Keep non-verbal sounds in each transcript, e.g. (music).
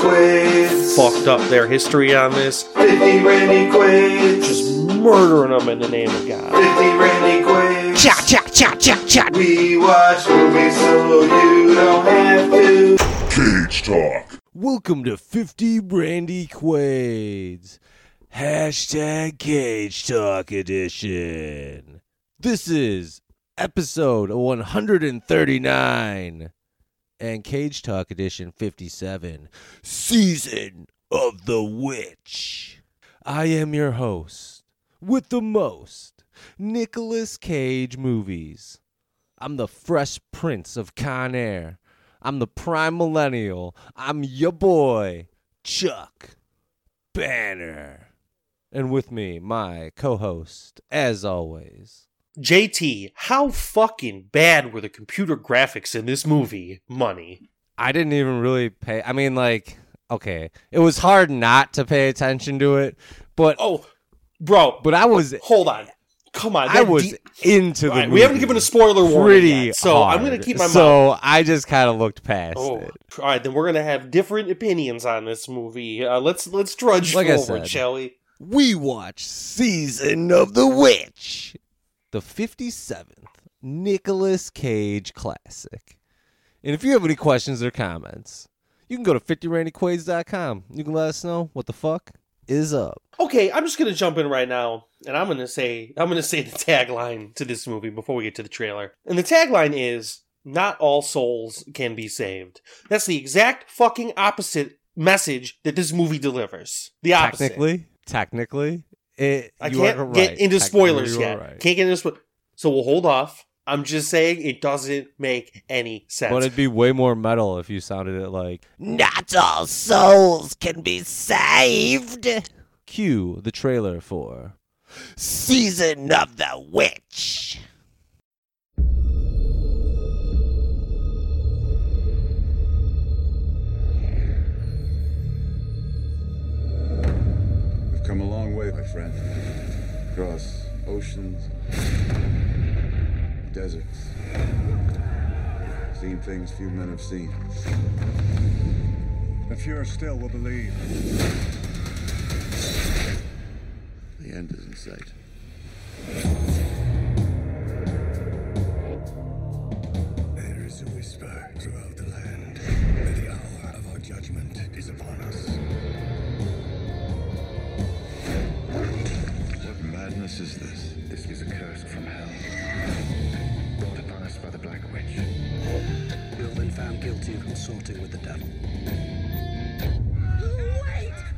Quaids. fucked up their history on this, 50 Randy Quaids. just murdering them in the name of God. 50 Randy Quaids. Cha cha cha cha cha. We watch movies so you don't have to. Cage Talk. Welcome to 50 Randy Quaids. Hashtag Cage Talk Edition. This is episode 139 and Cage Talk Edition 57, Season of the Witch. I am your host with the most Nicolas Cage movies. I'm the Fresh Prince of Con Air. I'm the prime millennial. I'm your boy, Tzhuk Banner. And with me, my co host, as always. JT, how fucking bad were the computer graphics in this movie? Money. I didn't even really pay. I mean, like, okay, it was hard not to pay attention to it, but Oh, bro, but I was hold on. Come on. I was de- into the right, movie. we haven't given a spoiler warning pretty yet, so I'm gonna keep my mouth. So I just kind of looked past Oh, it. all right. Then we're gonna have different opinions on this movie. Uh, let's let's trudge Like forward, said. shall we? we watch Season of the Witch, the 57th Nicolas Cage classic. And if you have any questions or comments, you can go to 50randyquades.com. You can let us know what the fuck is up. Okay, I'm just gonna jump in right now, and I'm gonna say I'm gonna say the tagline to this movie before we get to the trailer. And the tagline is "Not all souls can be saved." That's the exact fucking opposite message that this movie delivers. The opposite. Technically, technically, it, I can't are get into spoilers yet. right. Can't get into spo- so we'll hold off. I'm just saying it doesn't make any sense. But it'd be way more metal if you sounded it like Not all souls can be saved. cue the trailer for Season of the Witch. We've come a long way, my friend. Across oceans, deserts. Seen things few men have seen. The fewer still will believe. The end is in sight. Madness is this? This is a curse from hell, brought upon us by the Black Witch. You have been found guilty of consorting with the devil.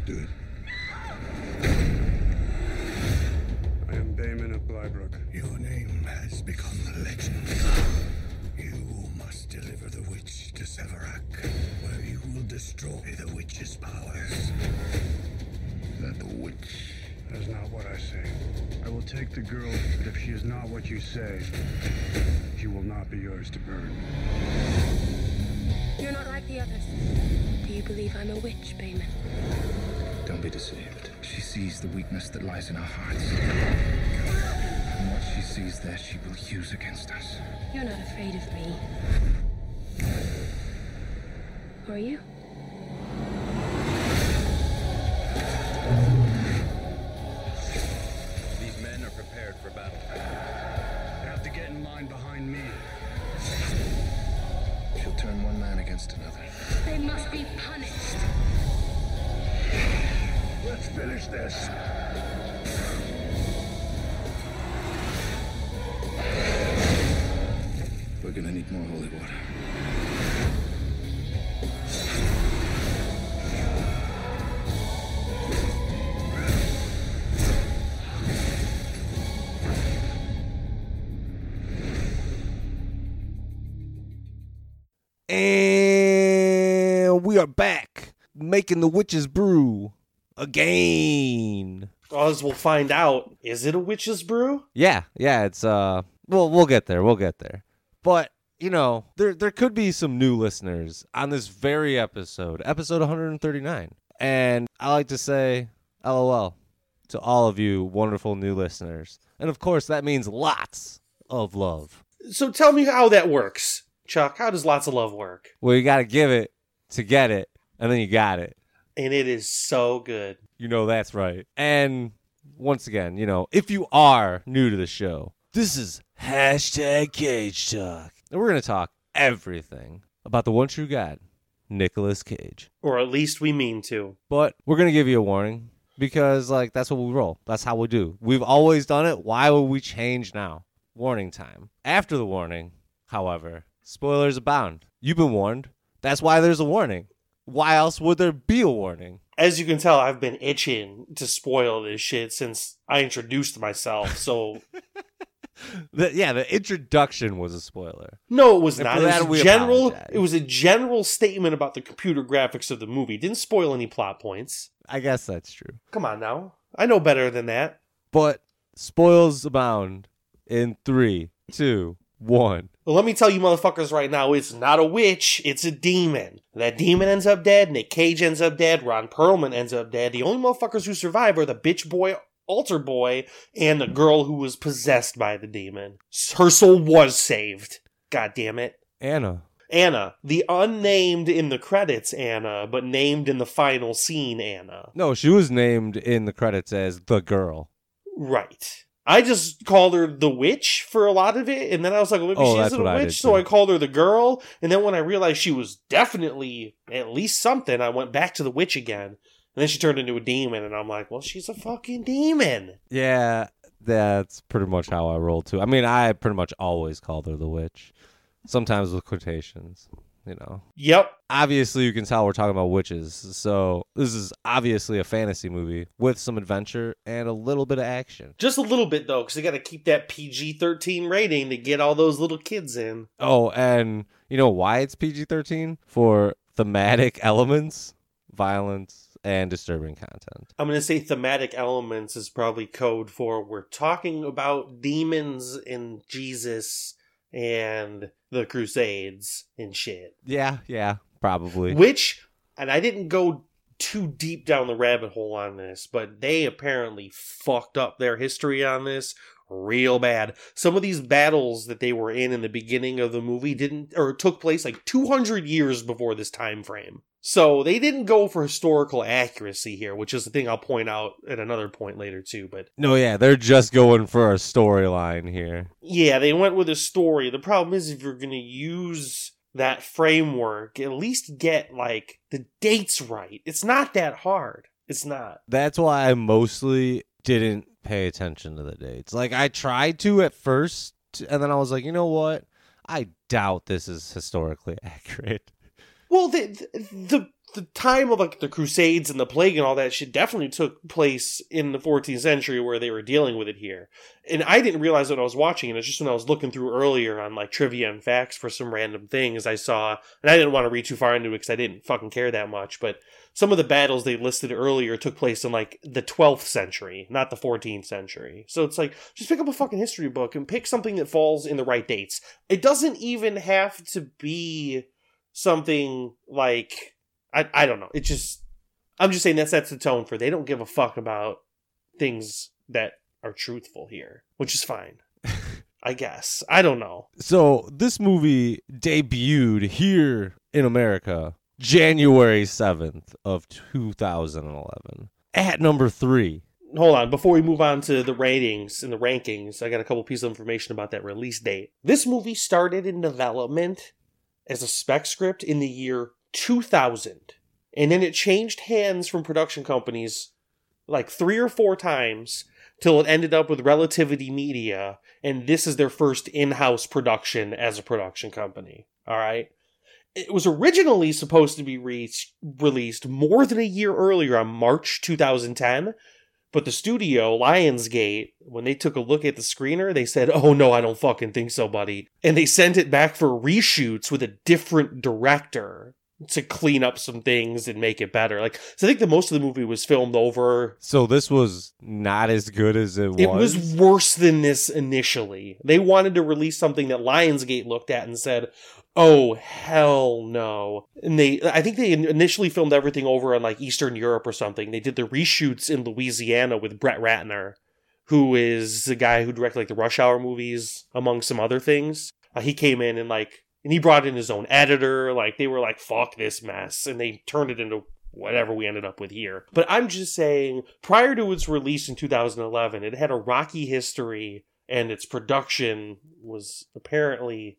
Do it. I am Damon of Bleibruck. Your name has become a legend. You must deliver the witch to Severac, where you will destroy the witch's powers. That the witch. That is not what I say. I will take the girl, but if she is not what you say, she will not be yours to burn. You're not like the others. Do you believe I'm a witch, Behmen? Don't be deceived. She sees the weakness that lies in our hearts. And what she sees there, she will use against us. You're not afraid of me. Are you? Against another. They must be punished. Let's finish this. We're gonna need more holy water. We are back making the witch's brew again. As we'll find out, is it a witch's brew? Yeah, yeah, it's uh well we'll get there, we'll get there. But, you know, there there could be some new listeners on this very episode, episode 139. And I like to say LOL to all of you wonderful new listeners. And of course that means lots of love. So tell me how that works, Tzhuk. How does lots of love work? Well, you got to give it to get it. and then you got it. and it is so good. You know that's right. And once again, you know, if you are new to the show, this is hashtag Cage Talk. And we're gonna talk everything about the one true God, Nicolas Cage. Or at least we mean to. But we're gonna give you a warning because like that's what we roll. That's how we do. We've always done it. Why would we change now? Warning time. After the warning, however, spoilers abound. You've been warned. That's why there's a warning. Why else would there be a warning? As you can tell, I've been itching to spoil this shit since I introduced myself. So (laughs) The, yeah, the introduction was a spoiler. no, it was And not. It was that, general. apologize. It was a general statement about the computer graphics of the movie. Didn't spoil any plot points. I guess that's true. Come on now, I know better than that. But spoils abound in three, two, one. Well, let me tell you, motherfuckers, right now, it's not a witch, it's a demon. That demon ends up dead, Nick Cage ends up dead, Ron Perlman ends up dead. The only motherfuckers who survive are the bitch boy, altar boy, and the girl who was possessed by the demon. Her soul was saved. God damn it. Anna. Anna, the unnamed in the credits Anna, but named in the final scene Anna. No, she was named in the credits as the girl. Right. I just called her the witch for a lot of it, and then I was like, well, maybe Oh, she that's isn't what witch, did, so. I called her the girl. And then when I realized she was definitely at least something, I went back to the witch again. And then she turned into a demon, and I'm like, well, she's a fucking demon. Yeah, that's pretty much how I roll too. I mean, I pretty much always called her the witch. Sometimes with quotations, you know. Yep. Obviously, you can tell we're talking about witches. So, this is obviously a fantasy movie with some adventure and a little bit of action. Just a little bit, though, because they got to keep that PG 13 rating to get all those little kids in. Oh, and you know why it's PG 13? For thematic (laughs) elements, violence, and disturbing content. I'm going to say thematic elements is probably code for we're talking about demons and Jesus and the Crusades and shit. Yeah, yeah, probably. Which, and I didn't go too deep down the rabbit hole on this, but they apparently fucked up their history on this real bad. Some of these battles that they were in in the beginning of the movie didn't or took place like 200 years before this time frame. So they didn't go for historical accuracy here, which is the thing I'll point out at another point later too, but No, yeah, they're just going for a storyline here. yeah, they went with a story. The problem is if you're going to use that framework, at least get like the dates right. It's not that hard. It's not. That's why I mostly didn't pay attention to the dates. Like I tried to at first, and then I was like, you know what? I doubt this is historically (laughs) accurate. Well, the the the time of like the Crusades and the plague and all that shit definitely took place in the 14th century where they were dealing with it here. And I didn't realize when I was watching it. It's just when I was looking through earlier on like trivia and facts for some random things I saw, and I didn't want to read too far into it because I didn't fucking care that much. But some of the battles they listed earlier took place in like the 12th century, not the 14th century. So it's like just pick up a fucking history book and pick something that falls in the right dates. It doesn't even have to be something like I I don't know. It just I'm just saying that sets the tone for they don't give a fuck about things that are truthful here, which is fine. (laughs) I guess. I don't know. So this movie debuted here in America January 7th of 2011 at number 3. Hold on, before we move on to the ratings and the rankings, I got a couple pieces of information about that release date. This movie started in development as a spec script in the year 2000. And then it changed hands from production companies like three or four times till it ended up with Relativity Media, and this is their first in house production as a production company. All right. It was originally supposed to be re- released more than a year earlier on March 2010, but the studio, Lionsgate, when they took a look at the screener, they said, Oh no, I don't fucking think so, buddy. And they sent it back for reshoots with a different director to clean up some things and make it better. Like, so I think the most of the movie was filmed over. So this was not as good as it was. It was worse than this initially. They wanted to release something that Lionsgate looked at and said, "Oh hell no!" And they, I think they initially filmed everything over in like Eastern Europe or something. They did the reshoots in Louisiana with Brett Ratner, who is the guy who directed like the Rush Hour movies, among some other things. Uh, he came in and like and he brought in his own editor. Like they were like, "Fuck this mess," and they turned it into whatever we ended up with here. But I'm just saying, prior to its release in 2011, it had a rocky history, and its production was apparently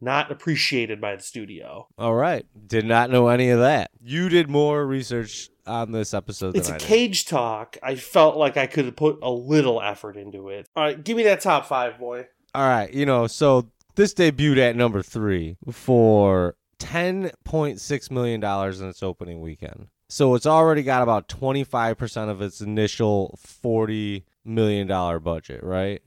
not appreciated by the studio. All right. Did not know any of that. You did more research on this episode than It's I a did. cage talk. I felt like I could have put a little effort into it. All right, give me that top five, boy. All right, you know, so this debuted at number three for ten point six million dollars in its opening weekend. So it's already got about twenty five percent of its initial forty million dollar budget, right?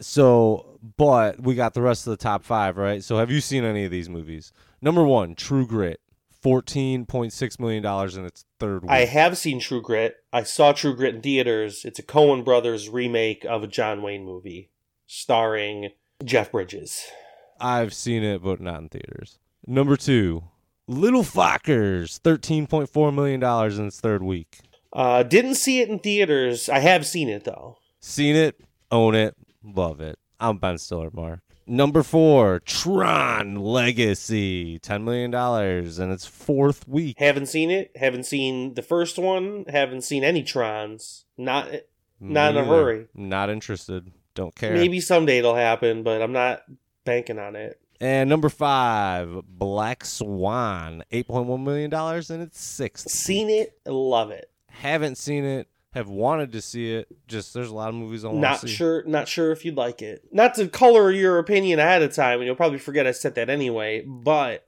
So, but we got the rest of the top five, right? So, have you seen any of these movies? Number one, True Grit, fourteen point six million dollars in its third week. I have seen True Grit. I saw True Grit in theaters. It's a Coen Brothers remake of a John Wayne movie starring Jeff Bridges. I've seen it, but not in theaters. Number two, Little Fockers, thirteen point four million dollars in its third week. Uh, didn't see it in theaters. I have seen it though. Seen it, own it, love it. I'm Ben Stiller, Mark. Number four, Tron Legacy, ten million dollars in its fourth week. Haven't seen it. Haven't seen the first one. Haven't seen any Trons. Not Not in a hurry. Not interested. Don't care. maybe someday it'll happen, but I'm not banking on it. And number five, Black Swan, eight point one million dollars in its sixth. Seen it. Love it. Haven't seen it. Have wanted to see it. Just there's a lot of movies I want Not to see. sure. Not sure if you'd like it. Not to color your opinion ahead of time, and you'll probably forget I said that anyway. But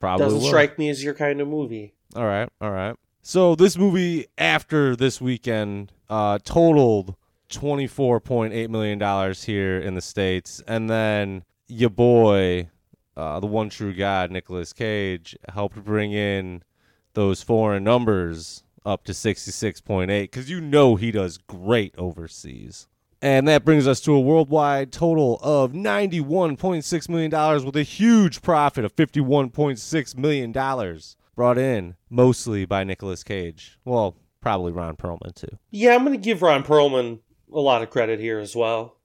Probably doesn't will. strike me as your kind of movie. All right, all right. So this movie after this weekend uh totaled twenty four point eight million dollars here in the states, and then your boy, uh, the one true god, Nicolas Cage, helped bring in those foreign numbers up to sixty six point eight because you know he does great overseas. And that brings us to a worldwide total of $91.6 million with a huge profit of $51.6 million brought in mostly by Nicolas Cage. Well, probably Ron Perlman too. Yeah, I'm going to give Ron Perlman a lot of credit here as well.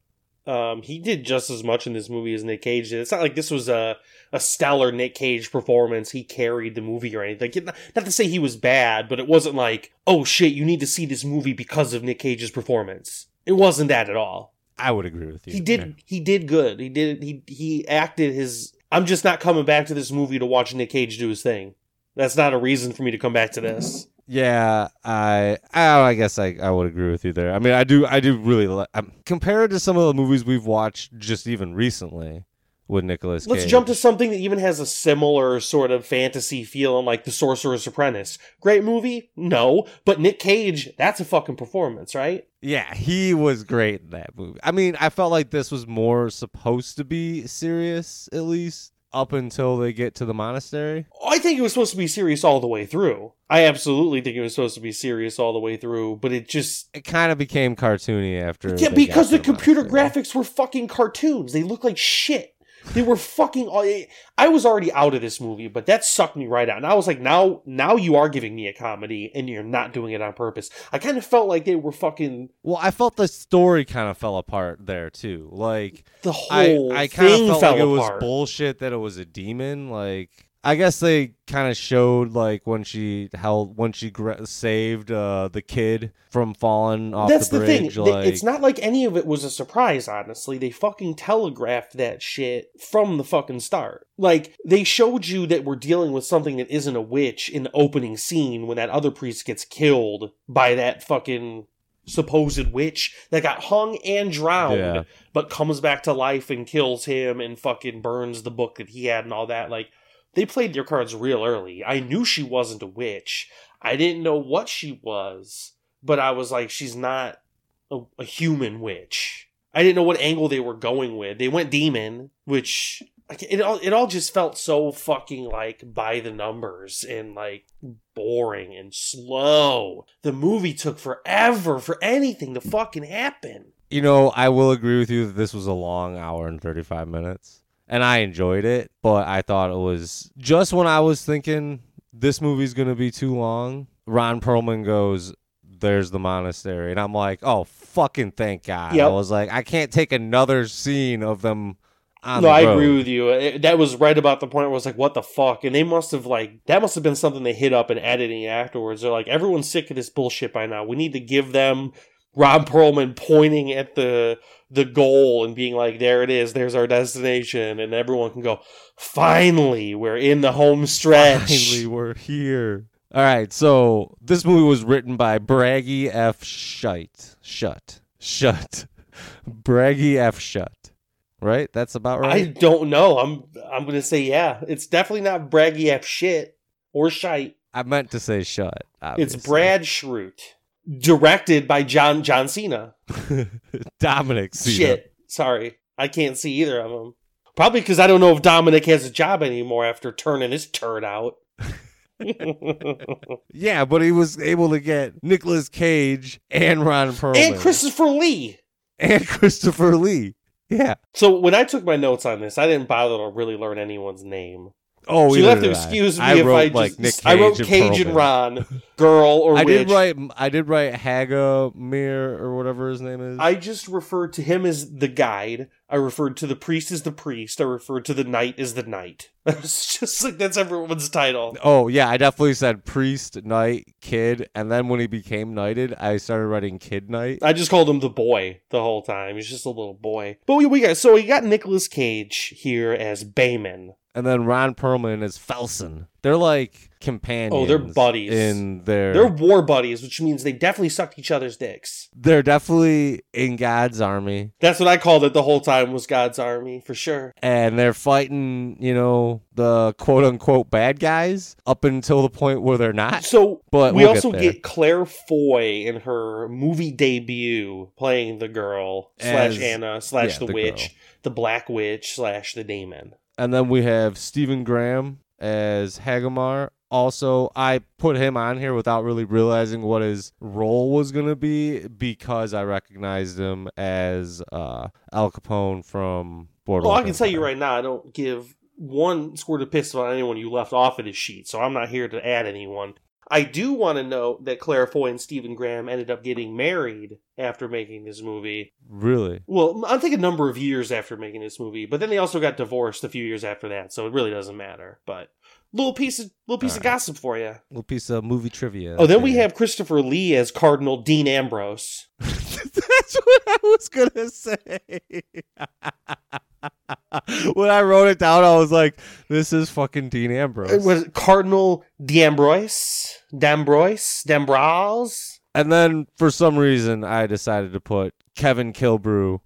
Um, he did just as much in this movie as Nick Cage did. It's not like this was a, a stellar Nick Cage performance. He carried the movie or anything. Not to say he was bad, but it wasn't like, oh shit, you need to see this movie because of Nick Cage's performance. It wasn't that at all. I would agree with you. He did he did good. He did he he acted his I'm just not coming back to this movie to watch Nick Cage do his thing. That's not a reason for me to come back to this. Yeah, I, I I guess I, I would agree with you there. I mean, I do I do really li- um, compared to some of the movies we've watched just even recently with Nicolas. Let's jump to something that even has a similar sort of fantasy feeling like The Sorcerer's Apprentice. Great movie? No. But Nick Cage, that's a fucking performance, right? Yeah, he was great in that movie. I mean, I felt like this was more supposed to be serious, at least up until they get to the monastery. I think it was supposed to be serious all the way through. I absolutely think it was supposed to be serious all the way through, but it just It kind of became cartoony after. Yeah, because got the computer monastery. graphics were fucking cartoons. They look like shit. They were fucking. Eh, I was already out of this movie, but that sucked me right out. And I was like, now, now you are giving me a comedy, and you're not doing it on purpose. I kind of felt like they were fucking Well, I felt the story kind of fell apart there too. Like the whole I kind thing of felt like it was bullshit that it was a demon. Like I guess they kind of showed like when she held when she gra- saved uh, the kid from falling off. That's the the, thing. bridge. Like, it's not like any of it was a surprise. Honestly, they fucking telegraphed that shit from the fucking start. Like they showed you that we're dealing with something that isn't a witch in the opening scene when that other priest gets killed by that fucking supposed witch that got hung and drowned, Yeah. but comes back to life and kills him and fucking burns the book that he had and all that. Like they played their cards real early. I knew she wasn't a witch. I didn't know what she was, but I was like, she's not a, a human witch. I didn't know what angle they were going with. They went demon, which it all it all just felt so fucking like by the numbers and like boring and slow. The movie took forever for anything to fucking happen. You know, I will agree with you that this was a long hour and 35 minutes. And I enjoyed it, but I thought it was just when I was thinking this movie's going to be too long, Ron Perlman goes, There's the monastery. And I'm like, Oh, fucking thank God. I was like, I can't take another scene of them no, the I agree with you. It- that was right about the point where I was like, "What the fuck?" And they must have like that must have been something they hit up in editing afterwards. They're like, "Everyone's sick of this bullshit by now. We need to give them Ron Perlman pointing at the the goal and being like, "There it is. There's our destination," and everyone can go, "Finally, we're in the home stretch." Finally, we're here. All right, so this movie was written by Bragi F. Schut. Shut. Shut. (laughs) Bragi F. Schut. Right? That's about right. I don't know. I'm I'm gonna say yeah. It's definitely not braggy F. shit or shite. I, meant to say shut. It's obviously. Brad Schrute, directed by John John Cena. (laughs) Dominic. Cena. Shit. Sorry. I can't see either of them. Probably because I don't know if Dominic has a job anymore after turning his turd out. (laughs) Yeah, but he was able to get Nicolas Cage and Ron Perlman and Christopher Lee. and (laughs) Christopher Lee. Yeah. So when I took my notes on this, I didn't bother to really learn anyone's name. Oh, so you'll have to either I. excuse me I if wrote, I just like Nick Cage I wrote and Cage and Perlman. Ron, girl or (laughs) I witch. did write. I did write Hagamar or whatever his name is. I just referred to him as the guide. I referred to the priest as the priest. I referred to the knight as the knight. (laughs) It's just like that's everyone's title. Oh yeah, I definitely said priest, knight, kid, and then when he became knighted, I started writing kid knight. I just called him the boy the whole time. He's just a little boy. But we, we got so we got Nicolas Cage here as Behmen. And then Ron Perlman is Felson. They're like companions. Oh, they're buddies. in their. They're war buddies, which means they definitely sucked each other's dicks. they're definitely in God's army, That's what I called it the whole time was God's army for sure. and they're fighting. You know the quote unquote bad guys up until the point where they're not. So But we we'll also get get Claire Foy in her movie debut playing the girl slash As- Anna slash yeah, the, the witch, girl. the black witch slash the daemon. And then we have Stephen Graham as Hagamar. Also, I put him on here without really realizing what his role was going to be because I recognized him as uh, Al Capone from Boardwalk. Well, I can tell you right now, I don't give one squirt of piss on anyone you left off of this sheet, so I'm not here to add anyone. I do want to note that Claire Foy and Stephen Graham ended up getting married after making this movie. Really? Well, I think a number of years after making this movie, but then they also got divorced a few years after that, so it really doesn't matter. But little piece of little piece of gossip for you. little piece of movie trivia. Oh, then we have Christopher Lee as Cardinal Dean Ambrose. (laughs) That's what I was gonna say. (laughs) when I wrote it down, I was like, "This is fucking Dean Ambrose." It was Cardinal D'Ambrose, D'Ambrose, D'Ambrose. And then for some reason, I decided to put Kevin Kilbrew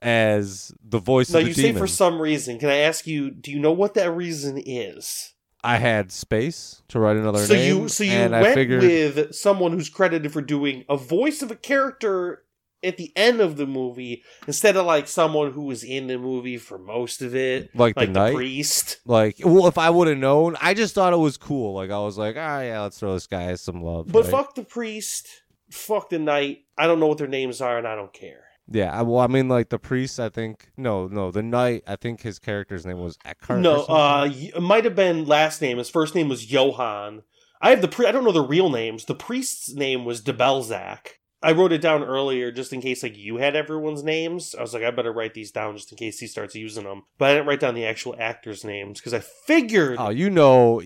as the voice No, of the So you say for some reason. Can I ask you? Do you know what that reason is? I had space to write another so name, you so you and I went figured with someone who's credited for doing a voice of a character at the end of the movie instead of like someone who was in the movie for most of it, like, like the the, night. priest. Like, well, if I would have known, I just thought it was cool. Like, I was like, ah, yeah, let's throw this guy some love. But right? fuck the priest, fuck the knight. I don't know what their names are, and I don't care. yeah, I, well, I mean, like the priest. I think no, no, the knight. I think his character's name was Eckhart. no, uh, it might have been last name. His first name was Johann. I have the pri- I don't know the real names. The priest's name was Debelzaq. I wrote it down earlier just in case like you had everyone's names. I was like, I better write these down just in case he starts using them. But I didn't write down the actual actors' names because I figured. Oh, you know,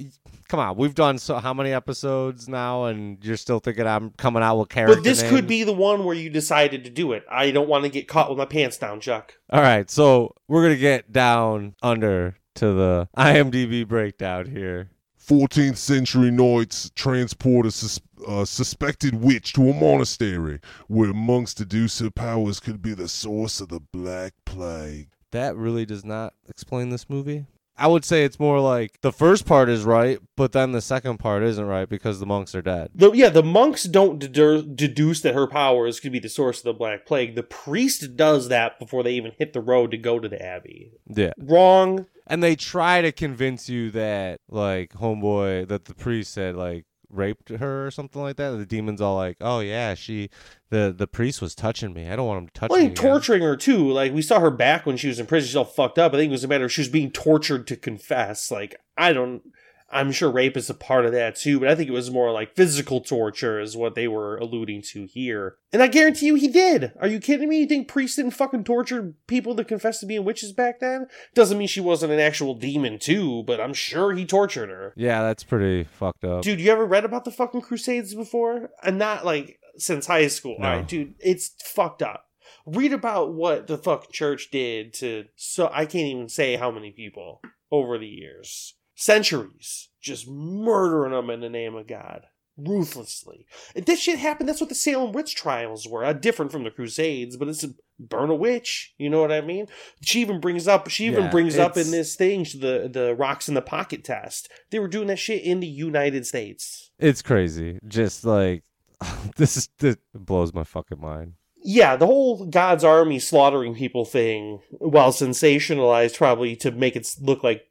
come on. We've done so how many episodes now, and you're still thinking I'm coming out with character. but this could be the one where you decided to do it. I don't want to get caught with my pants down, Tzhuk. All right, so we're gonna get down under to the IMDb breakdown here. 14th century knights transport a sus- uh, suspected witch to a monastery where monks deduce her powers could be the source of the Black Plague. That really does not explain this movie. I would say it's more like the first part is right, but then the second part isn't right because the monks are dead. The, yeah, the monks don't dedu- deduce that her powers could be the source of the Black Plague. The priest does that before they even hit the road to go to the Abbey. Yeah. Wrong. And they try to convince you that like homeboy that the priest said like raped her or something like that. The demon's all like, "Oh yeah, she the the priest was touching me. I don't want him to touch Well, me." Again." torturing her too. Like we saw her back when she was in prison. She's all fucked up. I think it was a matter of she was being tortured to confess. Like I don't. I'm sure rape is a part of that too, but I think it was more like physical torture is what they were alluding to here. And I guarantee you he did. Are you kidding me? You think priests didn't fucking torture people that confessed to being witches back then? Doesn't mean she wasn't an actual demon too, but I'm sure he tortured her. Yeah, that's pretty fucked up. Dude, you ever read about the fucking Crusades before? And not like since high school. No. Dude, it's fucked up. Read about what the fucking church did to so I can't even say how many people over the years. Centuries. Just murdering them in the name of God. Ruthlessly. And this shit happened. That's what the Salem witch trials were. Uh, different from the Crusades, but it's a burn a witch. You know what I mean? She even brings up. She even Yeah, brings up in this thing the the rocks in the pocket test. They were doing that shit in the United States. It's crazy. Just like (laughs) this is this blows my fucking mind. Yeah, the whole God's army slaughtering people thing, while sensationalized, probably to make it look like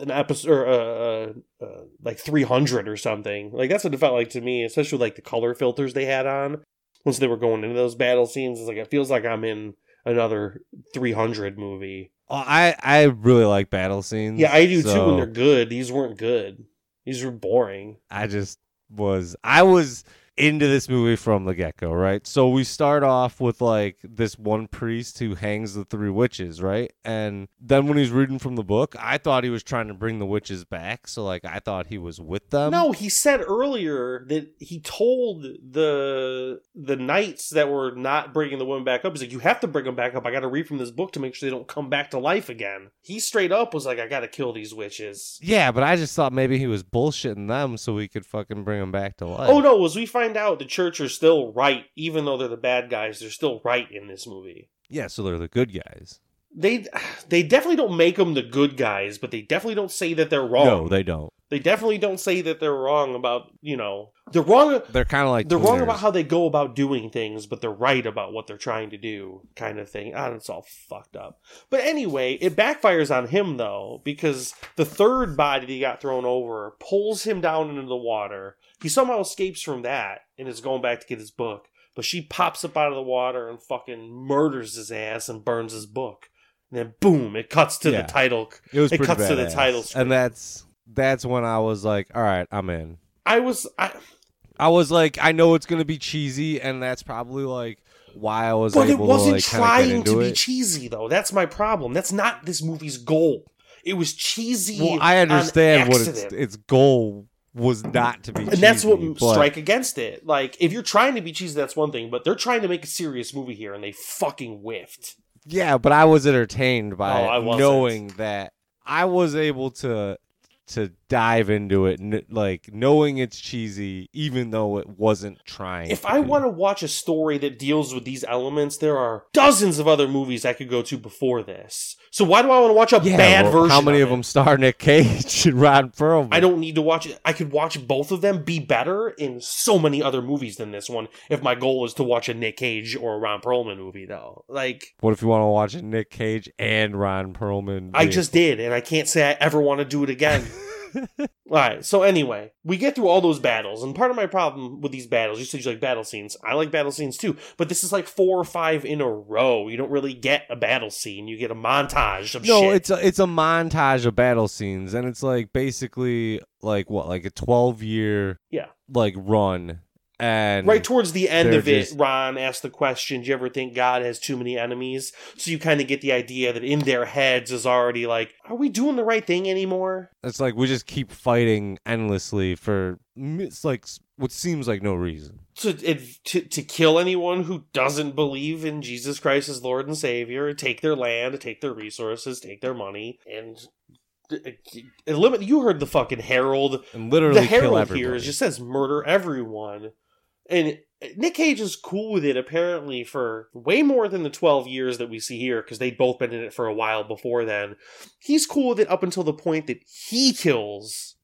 an episode or uh, uh, uh, like 300 or something. Like that's what it felt like to me, especially with, like the color filters they had on once they were going into those battle scenes. It's like it feels like I'm in another 300 movie. Oh, I I really like battle scenes. Yeah, I do too, when they're good. These weren't good. These were boring. I just was I was into this movie from the get go, right? So we start off with like this one priest who hangs the three witches, right? And then when he's reading from the book, I thought he was trying to bring the witches back. So like I thought he was with them. no, he said earlier that he told the the knights that were not bringing the women back up. He's like, "You have to bring them back up. I got to read from this book to make sure they don't come back to life again." He straight up was like, "I got to kill these witches." Yeah, but I just thought maybe he was bullshitting them so we could fucking bring them back to life. Oh no! was we find out, the church are still right, even though they're the bad guys. They're still right in this movie. Yeah, so they're the good guys. They they definitely don't make them the good guys, but they definitely don't say that they're wrong. No, they don't. They definitely don't say that they're wrong about you know they're wrong. They're kind of like they're wrong about how they go about doing things, but they're right about what they're trying to do, kind of thing. Ah, it's all fucked up. But anyway, it backfires on him though because the third body that he got thrown over pulls him down into the water. He somehow escapes from that and is going back to get his book. But she pops up out of the water and fucking murders his ass and burns his book. And then boom, it cuts to Yeah. the title. It was it cuts to the title screen. and that's that's when I was like, all right, I'm in. I was I, I was like, I know it's gonna be cheesy, and that's probably like why I was But it wasn't to like trying to be it. cheesy, though. That's my problem. That's not this movie's goal. It was cheesy. well, I understand what its its goal was not to be, and that's what but- strike against it. Like, if you're trying to be cheesy, that's one thing. But they're trying to make a serious movie here, and they fucking whiffed. Yeah, but I was entertained by Oh, knowing that I was able to to dive into it, n- like knowing it's cheesy, even though it wasn't trying. If I be. want to watch a story that deals with these elements, there are dozens of other movies I could go to before this. So why do I want to watch a yeah, bad well, version? how many of, it? them star Nick Cage and Ron Perlman? I don't need to watch it. I could watch both of them be better in so many other movies than this one if my goal is to watch a Nick Cage or a Ron Perlman movie, though. Like, What if you want to watch a Nick Cage and Ron Perlman? I just did, and I can't say I ever want to do it again. (laughs) all right, so anyway, we get through all those battles, and part of my problem with these battles, you said you like battle scenes. I like battle scenes too, but this is like four or five in a row. You don't really get a battle scene; you get a montage of no, shit. it's a, it's a montage of battle scenes, and it's like basically like what, like a twelve year Yeah. like run, and Right towards the end of it, just- Ron asked the question, Do you ever think God has too many enemies? So you kind of get the idea that in their heads is already like, Are we doing the right thing anymore? It's like we just keep fighting endlessly for it's like what seems like no reason. To, it, to, to kill anyone who doesn't believe in Jesus Christ as Lord and Savior, take their land, take their resources, take their money, and uh, eliminate. You heard the fucking Herald And literally the Herald here just says murder everyone. And Nick Cage is cool with it apparently for way more than the 12 years that we see here because they'd both been in it for a while before then. He's cool with it up until the point that he kills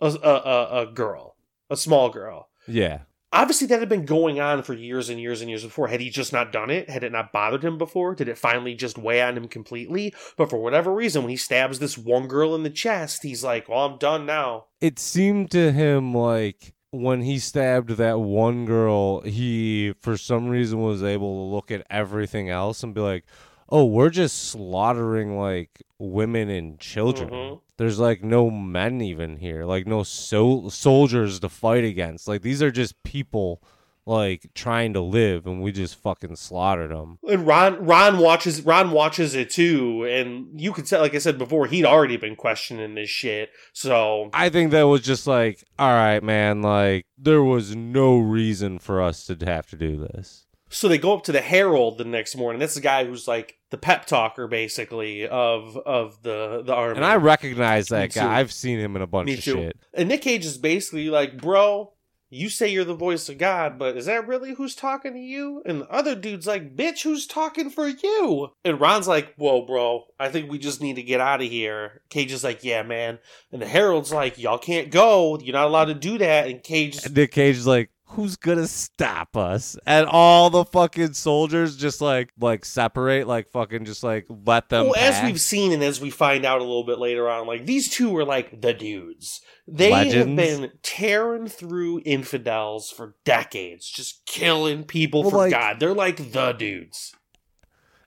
a, a, a, a girl, a small girl. yeah. Obviously, that had been going on for years and years and years before. Had he just not done it? Had it not bothered him before? Did it finally just weigh on him completely? But for whatever reason, when he stabs this one girl in the chest, he's like, well, I'm done now. It seemed to him like when he stabbed that one girl, he for some reason was able to look at everything else and be like, oh, we're just slaughtering like women and children. Mhm. There's like no men even here, like no so- soldiers to fight against. Like these are just people like trying to live, and we just fucking slaughtered them. And Ron Ron watches Ron watches it too, and you could say, like I said before, he'd already been questioning this shit. So I think that was just like, all right, man. Like there was no reason for us to have to do this. so they go up to the Herald the next morning. That's the guy who's like the pep talker, basically of of the the army. And I recognize Me that too. guy. I've seen him in a bunch Me of too. shit. And Nick Cage is basically like, bro, you say you're the voice of God, but is that really who's talking to you? And the other dude's like, bitch, who's talking for you? And Ron's like, whoa, bro, I think we just need to get out of here. Cage is like, yeah, man. And the Herald's like, y'all can't go. You're not allowed to do that. And Cage, And Nick Cage is like, who's gonna stop us? And all the fucking soldiers just like like separate, like fucking just like let them. well, as we've seen and as we find out a little bit later on, like these two were like the dudes. They have been tearing through infidels for decades, just killing people Well, for like- God. They're like the dudes.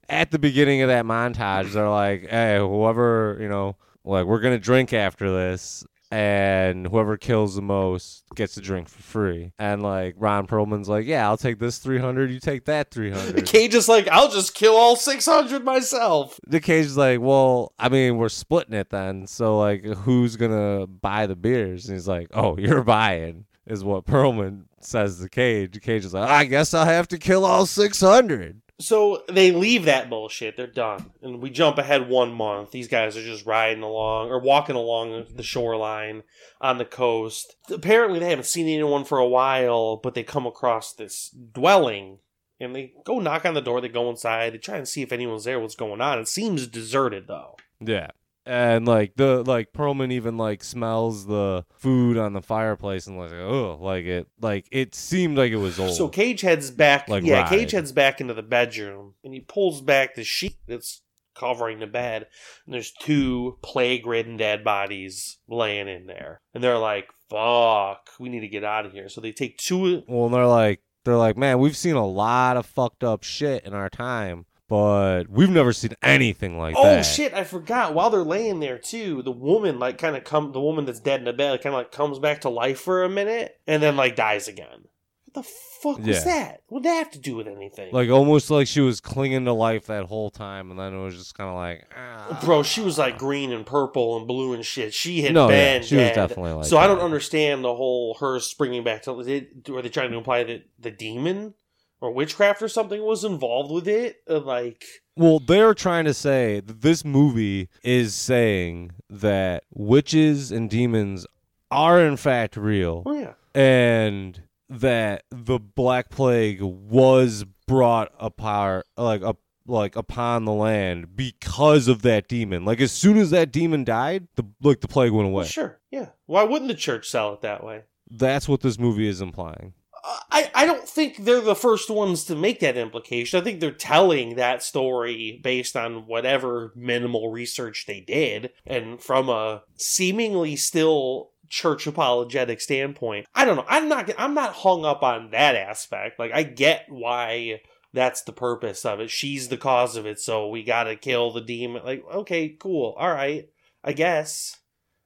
at the beginning of that montage, they're like, "Hey, whoever you know, like we're gonna drink after this, and whoever kills the most gets a drink for free." And like Ron Perlman's like, "Yeah, I'll take this three hundred. You take that three hundred. Cage is like, I'll just kill all 600 myself. The Cage is like, "Well, I mean, we're splitting it then. So like, who's gonna buy the beers?" And he's like, "Oh, (laughs) you're buying." Is what Perlman says to Cage. Cage is like, "I guess I'll have to kill all 600. So they leave that bullshit. They're done. And we jump ahead one month. These guys are just riding along or walking along the shoreline on the coast. Apparently, they haven't seen anyone for a while, but they come across this dwelling and they go knock on the door. They go inside. They try and see if anyone's there, what's going on. It seems deserted, though. Yeah. And like the like Perlman even like smells the food on the fireplace and like oh like it like it seemed like it was old. So Cage heads back. Like yeah, ride. Cage heads back into the bedroom and he pulls back the sheet that's covering the bed. And there's two plague ridden dead bodies laying in there. And they're like, fuck, we need to get out of here. So they take two. well, and they're like they're like man, we've seen a lot of fucked up shit in our time, but we've never seen anything like Oh that. Oh shit, I forgot. While they're laying there too, the woman like kind of come the woman that's dead in the bed kind of like comes back to life for a minute and then like dies again. What the fuck was that? What did that have to do with anything? Like almost like she was clinging to life that whole time, and then it was just kind of like, ah. Bro, she was like green and purple and blue and shit. She had No, yeah, been she was definitely like so I don't understand the whole her springing back to. It, are they trying to imply that the demon or witchcraft or something was involved with it? Uh, Like, Well, they're trying to say that this movie is saying that witches and demons are in fact real, oh yeah, and that the Black Plague was brought apart, like up, like upon the land because of that demon. Like as soon as that demon died, the like the plague went away. sure, yeah. Why wouldn't the church sell it that way? That's what this movie is implying. I, I don't think they're the first ones to make that implication. I think they're telling that story based on whatever minimal research they did and from a seemingly still church apologetic standpoint. I don't know. I'm not I'm not hung up on that aspect. Like I get why that's the purpose of it. She's the cause of it, so we got to kill the demon. Like okay, cool. All right. I guess.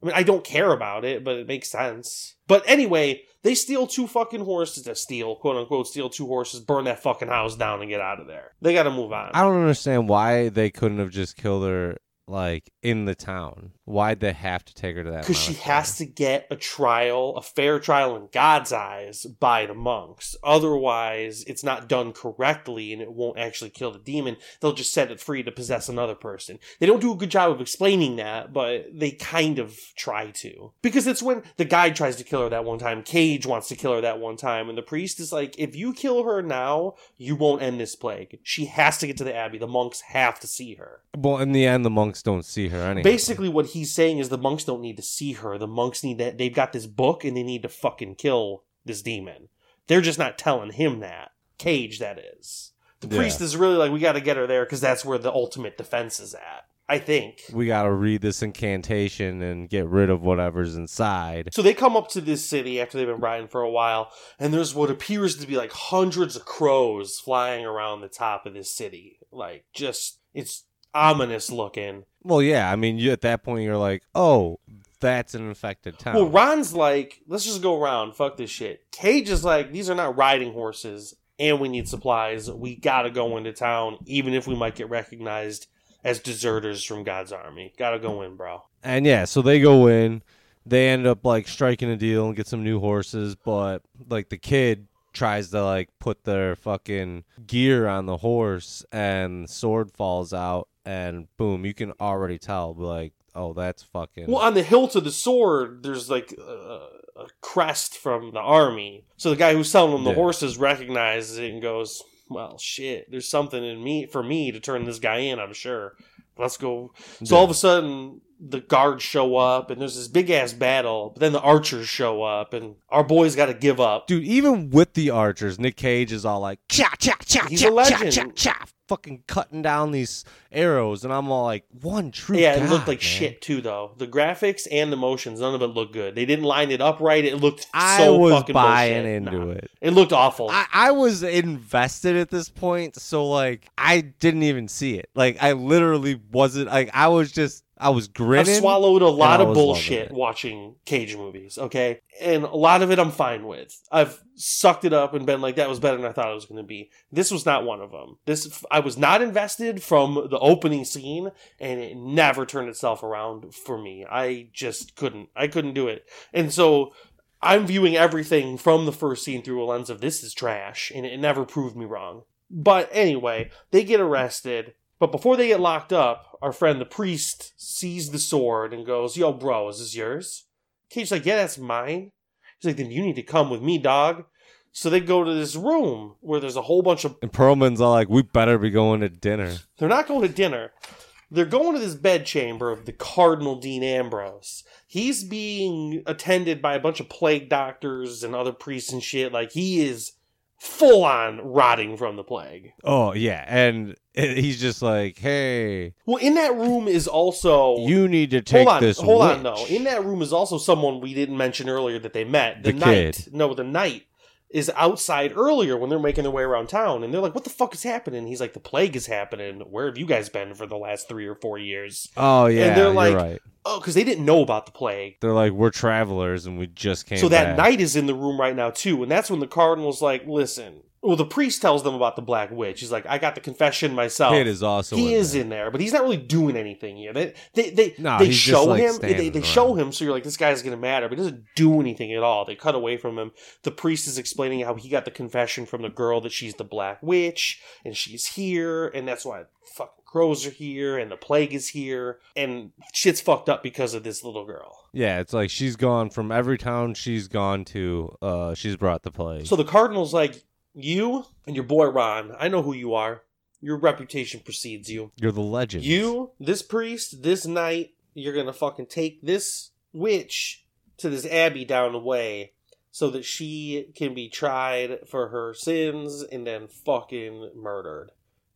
I mean, I don't care about it, but it makes sense. But anyway, they steal two fucking horses to steal, quote unquote, steal two horses, burn that fucking house down, and get out of there. They got to move on. I don't understand why they couldn't have just killed her like in the town. Why'd they have to take her to that? Because she has to get a trial, a fair trial in God's eyes by the monks. Otherwise, it's not done correctly and it won't actually kill the demon. They'll just set it free to possess another person. They don't do a good job of explaining that, but they kind of try to. Because it's when the guide tries to kill her that one time, Cage wants to kill her that one time, and the priest is like, if you kill her now, you won't end this plague. She has to get to the abbey. The monks have to see her. Well, in the end, the monks don't see her anyway. Basically, what he's saying is the monks don't need to see her. The monks need that. They've got this book and they need to fucking kill this demon. They're just not telling him that. Cage, that is. The Yeah. priest is really like, we got to get her there because that's where the ultimate defense is at. I think. we gotta read this incantation and get rid of whatever's inside. So they come up to this city after they've been riding for a while, and there's what appears to be like hundreds of crows flying around the top of this city. Like, just It's ominous looking. Well, yeah. I mean, you at that point you're like, oh, that's an infected town. Well, Ron's like, let's just go around. Fuck this shit. Cage is like, these are not riding horses, and we need supplies. We gotta go into town, even if we might get recognized as deserters from God's army. Gotta go in, bro. And yeah, so they go in. They end up like striking a deal and get some new horses, but like the kid tries to like put their fucking gear on the horse and sword falls out and boom, you can already tell like, oh, that's fucking Well, on the hilt of the sword, there's like a, a crest from the army. So the guy who's selling them the Yeah. horses recognizes it and goes, "Well, shit, there's something in me for me to turn this guy in. I'm sure. Let's go." So Yeah. all of a sudden, the guards show up, and there's this big ass battle. But then the archers show up, and our boys got to give up. Dude, even with the archers, Nick Cage is all like, cha cha cha He's cha a cha cha cha, fucking cutting down these arrows, and I'm all like, one true. Yeah, it looked like man. shit too, though. The graphics and the motions, none of it looked good. They didn't line it up right. It looked I so was fucking buying bullshit. into Nah. it. It looked awful. I, I was invested at this point, so like I didn't even see it. Like I literally wasn't like I was just I was grinning. I've swallowed a lot of bullshit watching Cage movies, okay? And a lot of it I'm fine with. I've sucked it up and been like, that was better than I thought it was going to be. This was not one of them. This I was not invested from the opening scene, and it never turned itself around for me. I just couldn't. I couldn't do it. And so I'm viewing everything from the first scene through a lens of this is trash, and it never proved me wrong. But anyway, they get arrested. But before they get locked up, our friend the priest sees the sword and goes, Yo, bro, is this yours? Cage's like, Yeah, that's mine. He's like, Then you need to come with me, dog. So they go to this room where there's a whole bunch of. and Perlman's all like, "We better be going to dinner." They're not going to dinner. They're going to this bedchamber of the Cardinal Dean Ambrose. He's being attended by a bunch of plague doctors and other priests and shit. Like, he is full on rotting from the plague. Oh yeah, and (laughs) he's just like, "Hey, Well, in that room is also. you need to take hold on, this." hold on, witch." though. In that room is also someone we didn't mention earlier that they met. The, The knight. kid. No, the knight is outside earlier when they're making their way around town, and they're like, "What the fuck is happening?" He's like, "The plague is happening. Where have you guys been for the last three or four years?" oh yeah, And they're like, right. Oh, because they didn't know about the plague. They're like, "We're travelers, and we just came." So that back." knight is in the room right now too, and that's when the cardinal's like, "Listen." Well, the priest tells them about the black witch. He's like, "I got the confession myself." kid is also he in is there. in there, but he's not really doing anything here. They they they, No, they show like, him they, they show him so you're like this guy's gonna matter, but he doesn't do anything at all. They cut away from him. The priest is explaining how he got the confession from the girl that she's the black witch and she's here, and that's why fucking crows are here and the plague is here, and shit's fucked up because of this little girl. Yeah, it's like she's gone from every town she's gone to. Uh, she's brought the plague. So the cardinal's like, you and your boy Ron, I know who you are. Your reputation precedes you. You're the legend. You, this priest, this knight, you're gonna fucking take this witch to this abbey down the way so that she can be tried for her sins and then fucking murdered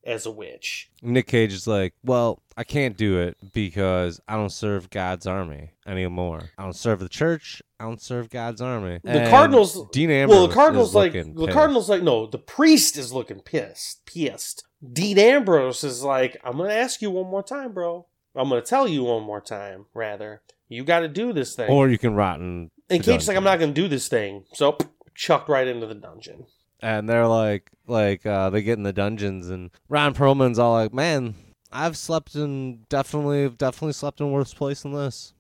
as a witch. Nick Cage is like, well, I can't do it because I don't serve God's army anymore. I don't serve the church. I don't serve God's army. The And Cardinals- Dean Ambrose. well, the Cardinal's is like the pissed. Cardinal's like no, the priest is looking pissed. Pissed. Dean Ambrose is like, I'm gonna ask you one more time, bro. I'm gonna tell you one more time, rather. You got to do this thing. Or you can rot in. and the Cage's like, I'm not gonna do this thing. So chucked right into the dungeon. And they're like, like uh, they get in the dungeons, and Ron Perlman's all like, man, I've slept in definitely, definitely slept in worse place than this.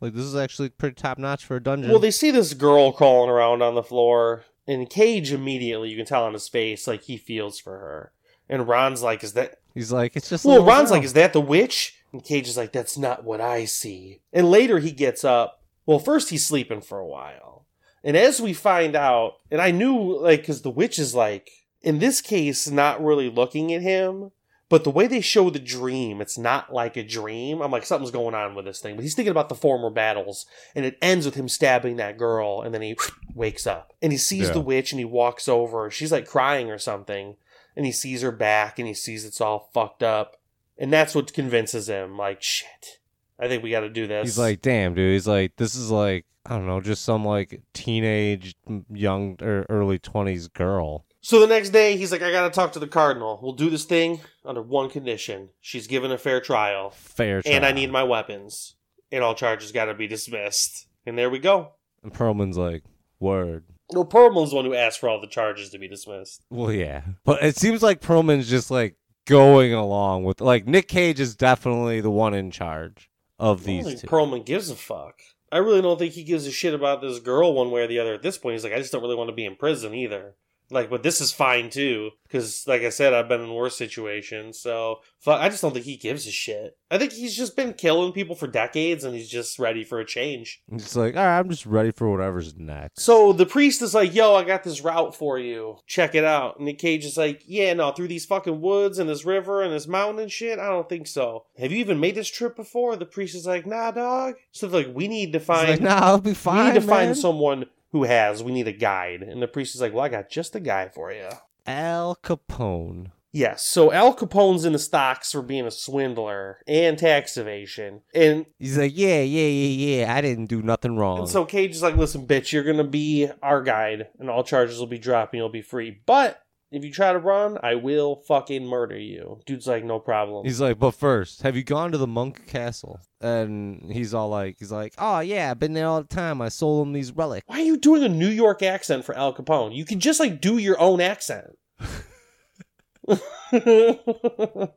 Like this is actually pretty top notch for a dungeon. Well, they see this girl crawling around on the floor, and Cage immediately, you can tell on his face, like he feels for her. And Ron's like, "Is that?" He's like, it's just. Well, Ron's girl." like, "Is that the witch?" And Cage is like, "That's not what I see." And later he gets up. Well, first he's sleeping for a while, and as we find out, and I knew like because the witch is like in this case not really looking at him. But the way they show the dream, it's not like a dream. I'm like, something's going on with this thing. But he's thinking about the former battles, and it ends with him stabbing that girl, and then he (sniffs) wakes up. And he sees Yeah. the witch, and he walks over. She's like crying or something. And he sees her back, and he sees it's all fucked up. And that's what convinces him, like, shit, I think we got to do this. He's like, damn, dude. He's like, this is like, I don't know, just some like teenage, young or early twenties girl. So the next day, he's like, I gotta talk to the cardinal. We'll do this thing under one condition. She's given a fair trial, Fair Trial. and I need my weapons, and all charges gotta be dismissed. And there we go. And Perlman's like, word. No, Perlman's the one who asked for all the charges to be dismissed. Well, yeah. But it seems like Perlman's just like going along with like Nick Cage is definitely the one in charge of I don't these think two. Perlman gives a fuck. I really don't think he gives a shit about this girl one way or the other at this point. He's like, I just don't really want to be in prison either. Like, but this is fine too, because like I said, I've been in worse situations. So fuck, I just don't think he gives a shit. I think he's just been killing people for decades, and he's just ready for a change. It's like, all right, I'm just ready for whatever's next. So the priest is like, "Yo, I got this route for you. Check it out." And Nick Cage is like, "Yeah, no, through these fucking woods and this river and this mountain and shit. I don't think so. Have you even made this trip before?" The priest is like, "Nah, dog." So like, "We need to find. like, nah, I'll be fine. we need to find someone who has. We need a guide." And the priest is like, "Well, I got just a guy for you." Al Capone. Yes. So Al Capone's in the stocks for being a swindler and tax evasion, and He's like, yeah, yeah, yeah, yeah. I didn't do nothing wrong. And so Cage is like, listen, bitch, you're gonna be our guide, and all charges will be dropped, and you'll be free. But if you try to run, I will fucking murder you. Dude's like, no problem. He's like, but first, have you gone to the monk castle? And he's all like, he's like, oh yeah, I've been there all the time. I sold him these relics. Why are you doing a New York accent for Al Capone? You can just like do your own accent. (laughs)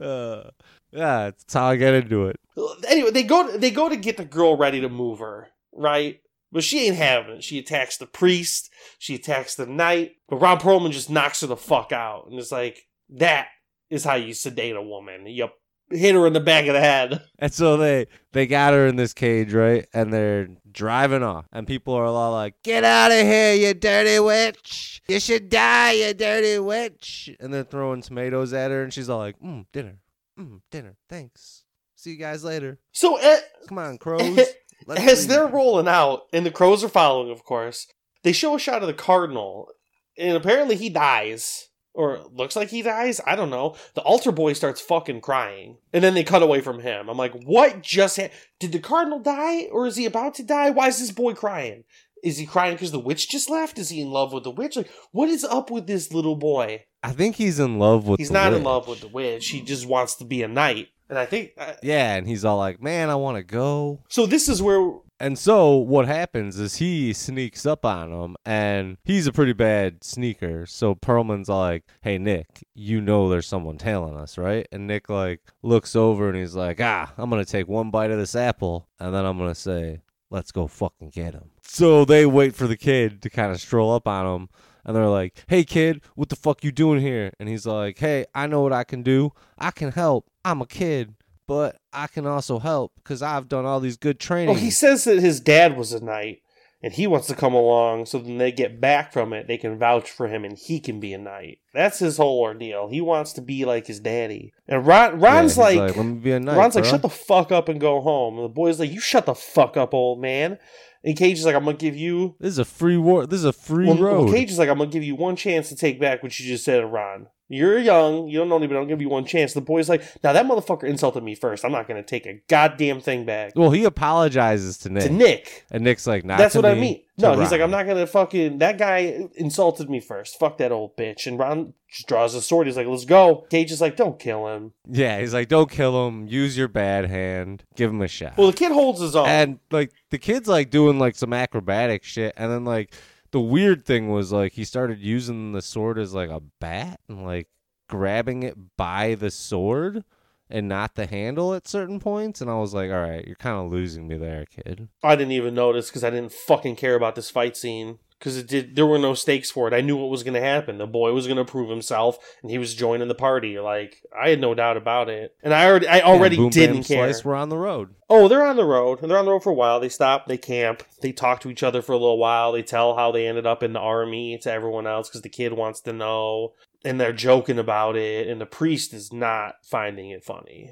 Uh, yeah, that's how I get into it. anyway, they go they go to get the girl ready to move her, right? But she ain't having it. She attacks the priest. She attacks the knight. But Ron Perlman just knocks her the fuck out, and it's like that is how you sedate a woman. You hit her in the back of the head. (laughs) And so they they got her in this cage, right? And they're driving off, and people are all like, "Get out of here, you dirty witch! You should die, you dirty witch!" And they're throwing tomatoes at her, and she's all like, "Mm, dinner, mm, dinner, thanks. See you guys later. So uh, Come on, crows." (laughs) as leave." they're rolling out, and the crows are following, of course, they show a shot of the cardinal, and apparently he dies. Or looks like he dies. I don't know. The altar boy starts fucking crying, and then they cut away from him. I'm like, what just ha- did the cardinal die, or is he about to die? Why is this boy crying? Is he crying because the witch just left? Is he in love with the witch? Like, what is up with this little boy? I think he's in love with. He's not in love with the witch. He just wants to be a knight. And I think uh, Yeah, and he's all like, "Man, I want to go." so. This is where And so what happens is he sneaks up on him, and he's a pretty bad sneaker. So Perlman's like, "Hey Nick, you know there's someone tailing us, right?" And Nick like looks over and he's like, "Ah, I'm gonna take one bite of this apple, and then I'm gonna say, let's go fucking get him." So they wait for the kid to kind of stroll up on him. And they're like, "Hey kid, what the fuck you doing here?" And he's like, "Hey, I know what I can do. I can help. I'm a kid, but I can also help because I've done all these good training." Well, he says that his dad was a knight, and he wants to come along so then they get back from it, they can vouch for him, and he can be a knight. That's his whole ordeal. He wants to be like his daddy. And Ron, Ron's he's like, "Let me be a knight." Ron's like, shut the fuck up and go home. And the boy's like, you shut the fuck up, old man. And Cage is like, I'm gonna give you. This is a free war. This is a free Well, road. well, Cage is like, I'm gonna give you one chance to take back what you just said to Ron. You're young, you don't know anybody, I'll give you one chance. The boy's like, now that motherfucker insulted me first. I'm not gonna take a goddamn thing back. well, he apologizes to Nick, To Nick. and Nick's like, "Not That's what I mean. No, he's like, I'm not gonna fucking. That guy insulted me first. Fuck that old bitch. And Ron just draws his sword. He's like, let's go. Cage is like, don't kill him. Yeah, he's like, "Don't kill him. Use your bad hand. Give him a shot." Well, the kid holds his own. and like the kid's like doing like some acrobatic shit, and then like the weird thing was like he started using the sword as like a bat and like grabbing it by the sword and not the handle at certain points, and I was like, "All right, you're kind of losing me there, kid." I didn't even notice because I didn't fucking care about this fight scene because it did. There were no stakes for it. I knew what was going to happen. The boy was going to prove himself, and he was joining the party. Like I had no doubt about it. And I already, I already boom, didn't bam, care. Slice, we're on the road. Oh, they're on the road. And they're on the road for a while. They stop, they camp, they talk to each other for a little while. They tell how they ended up in the army to everyone else because the kid wants to know. And they're joking about it. And the priest is not finding it funny.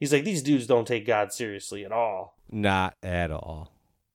He's like, these dudes don't take God seriously at all. Not at all.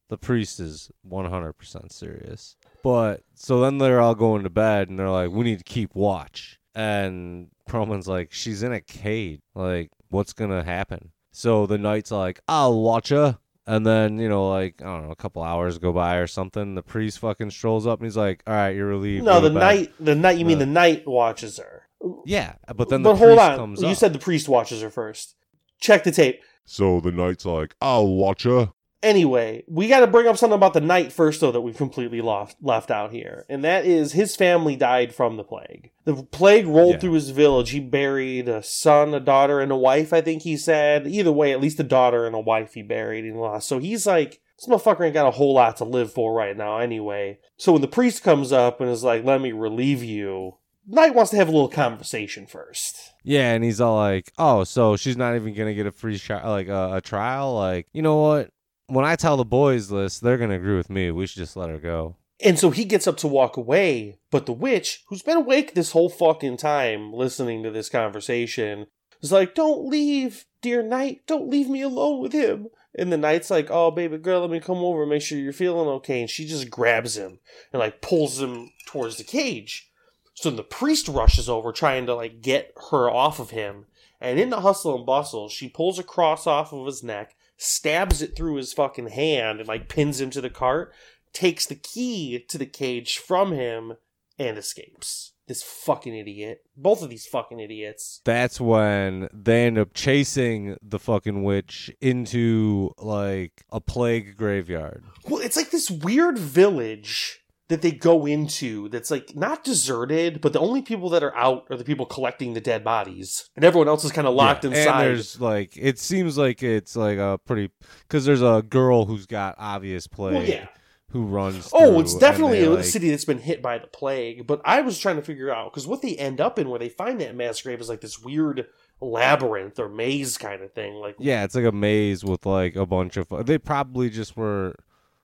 The priest is 100% serious. But so then they're all going to bed and they're like, we need to keep watch. And Perlman's like, she's in a cage. Like, what's going to happen? So the knight's are like, I'll watch her. And then, you know, like, I don't know, a couple hours go by or something. The priest fucking strolls up and he's like, all right, you're relieved. No, the to bed." knight, the knight. You mean The- the knight watches her. Yeah, but then the but hold priest on, comes you up. said the priest watches her first. Check the tape. So the knight's like, I'll watch her. Anyway, we got to bring up something about the knight first, though, that we've completely left, left out here. And that is his family died from the plague. The plague rolled Yeah. through his village. He buried a son, a daughter, and a wife, I think he said. Either way, at least a daughter and a wife he buried and lost. So he's like, this motherfucker ain't got a whole lot to live for right now, anyway. So when the priest comes up and is like, let me relieve you, Knight wants to have a little conversation first. Yeah, and he's all like, "Oh, so she's not even gonna get a free shot, like a, a trial? Like, you know what? When I tell the boys this, they're gonna agree with me. We should just let her go." And so he gets up to walk away, but the witch, who's been awake this whole fucking time listening to this conversation, is like, Don't leave, dear knight. Don't leave me alone with him. And the knight's like, Oh, baby girl, let me come over and make sure you're feeling okay. And she just grabs him and like pulls him towards the cage. So the priest rushes over trying to like get her off of him. And in the hustle and bustle, she pulls a cross off of his neck, stabs it through his fucking hand, and like pins him to the cart takes the key to the cage from him and escapes. This fucking idiot. Both of these fucking idiots. That's when they end up chasing the fucking witch into like a plague graveyard. Well, it's like this weird village that they go into that's like not deserted, but the only people that are out are the people collecting the dead bodies. And everyone else is kind of locked Yeah, inside. And there's like, it seems like it's like a pretty because there's a girl who's got obvious plague. well, yeah. Who runs? Oh, it's definitely a like- city that's been hit by the plague. But I was trying to figure out because what they end up in, where they find that mass grave, is like this weird labyrinth or maze kind of thing. Like, Yeah, it's like a maze with like a bunch of. They probably just were.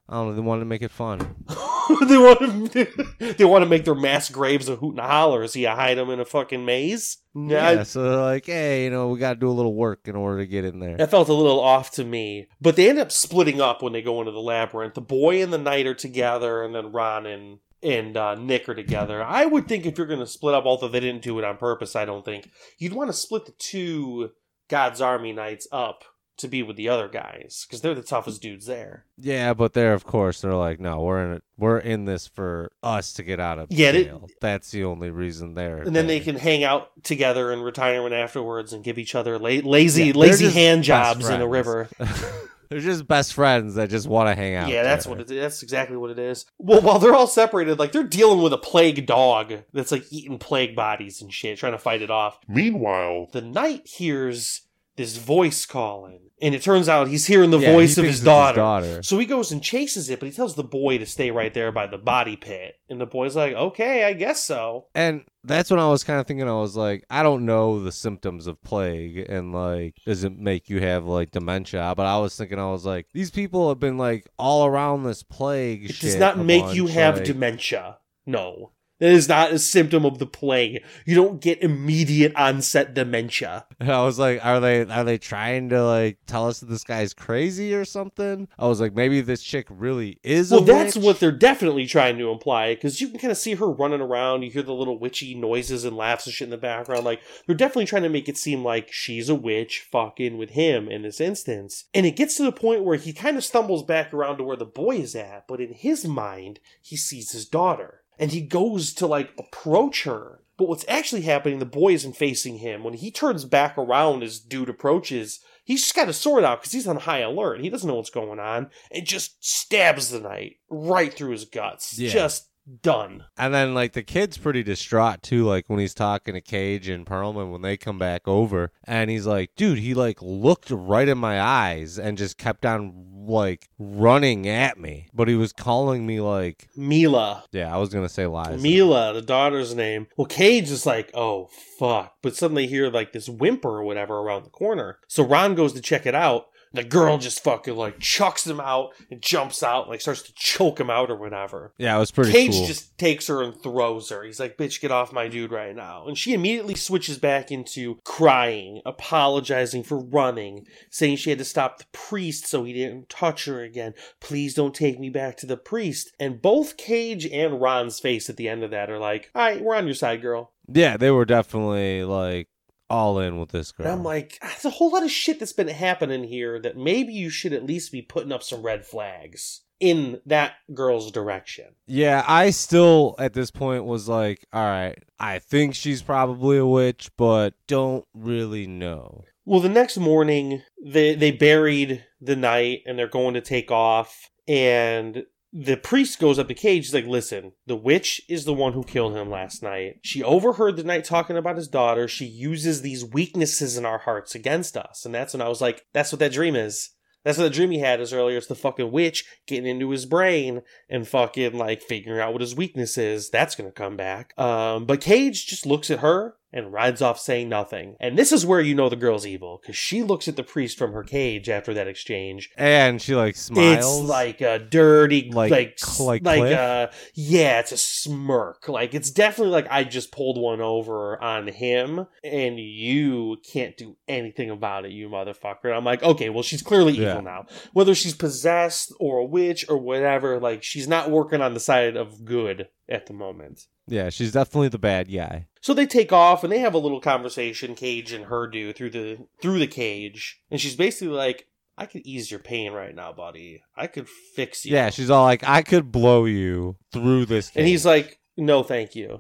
I don't know. They wanted to make it fun. (laughs) (laughs) they want to (laughs) they want to make their mass graves a hoot and a holler. Is he a hide them in a fucking maze? Nah, Yeah, so they're like, hey, you know, we got to do a little work in order to get in there. That felt a little off to me. But they end up splitting up when they go into the labyrinth. The boy and the knight are together, and then Ron and and uh, Nick are together. I would think if you're going to split up, although they didn't do it on purpose, I don't think you'd want to split the two God's Army knights up to be with the other guys because they're the toughest dudes there. Yeah, but they're of course they're like, no, we're in it. We're in this for us to get out of Yeah, they- jail. That's the only reason they're. And then they can hang out together in retirement afterwards and give each other la- lazy Yeah, lazy hand jobs in the river. (laughs) they're just best friends that just want to hang out. Yeah, that's together. what it, that's exactly what it is. Well, while they're all separated, like they're dealing with a plague dog that's like eating plague bodies and shit, trying to fight it off. Meanwhile, The knight hears this voice calling, and it turns out he's hearing the Yeah, voice he of his daughter. daughter. So he goes and chases it, but he tells the boy to stay right there by the body pit, and the boy's like, "Okay, I guess so." And that's when I was kind of thinking, I was like, I don't know the symptoms of plague and like, does it make you have like dementia? But I was thinking, I was like, these people have been like all around this plague. It shit does not make you have like- dementia. No. That is not a symptom of the plague. You don't get immediate onset dementia. And I was like, are they are they trying to like tell us that this guy's crazy or something? I was like, maybe this chick really is. Well, that's witch? what they're definitely trying to imply because you can kind of see her running around. You hear the little witchy noises and laughs and shit in the background. Like they're definitely trying to make it seem like she's a witch fucking with him in this instance. And it gets to the point where he kind of stumbles back around to where the boy is at, but in his mind, he sees his daughter and he goes to like approach her. But what's actually happening, the boy isn't facing him. When he turns back around as dude approaches, he's just got a sword out because he's on high alert. He doesn't know what's going on and just stabs the knight right through his guts. Yeah. Just done. And then like the kid's pretty distraught too, like when he's talking to Cage and Perlman when they come back over, and he's like, "Dude, he like looked right in my eyes and just kept on like running at me, but he was calling me like, Mila. yeah, I was gonna say lies. Mila, the daughter's name. Well, Cage is like, oh, fuck. But suddenly hear like this whimper or whatever around the corner. So Ron goes to check it out. The girl just fucking like chucks him out and jumps out, like starts to choke him out or whatever. Yeah, it was pretty Cage cool. just takes her and throws her. He's like, bitch, get off my dude right now. And she immediately switches back into crying, apologizing for running, saying she had to stop the priest so he didn't touch her again. Please don't take me back to the priest. And both Cage and Ron's face at the end of that are like, all right, we're on your side, girl. yeah, they were definitely like all in with this girl. And I'm like, "Ah, there's a whole lot of shit that's been happening here that maybe you should at least be putting up some red flags in that girl's direction. Yeah, I still at this point was like, all right, I think she's probably a witch, but don't really know. Well, the next morning, they they buried the knight and they're going to take off. And the priest goes up to Cage. He's like, "Listen, the witch is the one who killed him last night. She overheard the knight talking about his daughter. She uses these weaknesses in our hearts against us." And that's when I was like, "That's what that dream is." That's what the dream he had is earlier. It's the fucking witch getting into his brain and fucking like figuring out what his weakness is. That's gonna come back. Um, but Cage just looks at her and rides off saying nothing. And this is where you know the girl's evil because she looks at the priest from her cage after that exchange. And she like smiles. It's like a dirty, Like- like, like like, Cliff? uh, yeah, it's a smirk. Like it's definitely like I just pulled one over on him, and you can't do anything about it, you motherfucker. And I'm like, okay, well, she's clearly evil Yeah. now. Whether she's possessed or a witch or whatever, like she's not working on the side of good at the moment. yeah, she's definitely the bad guy. So they take off and they have a little conversation, Cage and her do through the through the cage, and she's basically like, "I could ease your pain right now, buddy. I could fix you." Yeah, she's all like, I could blow you through this. and he's like, "No, thank you.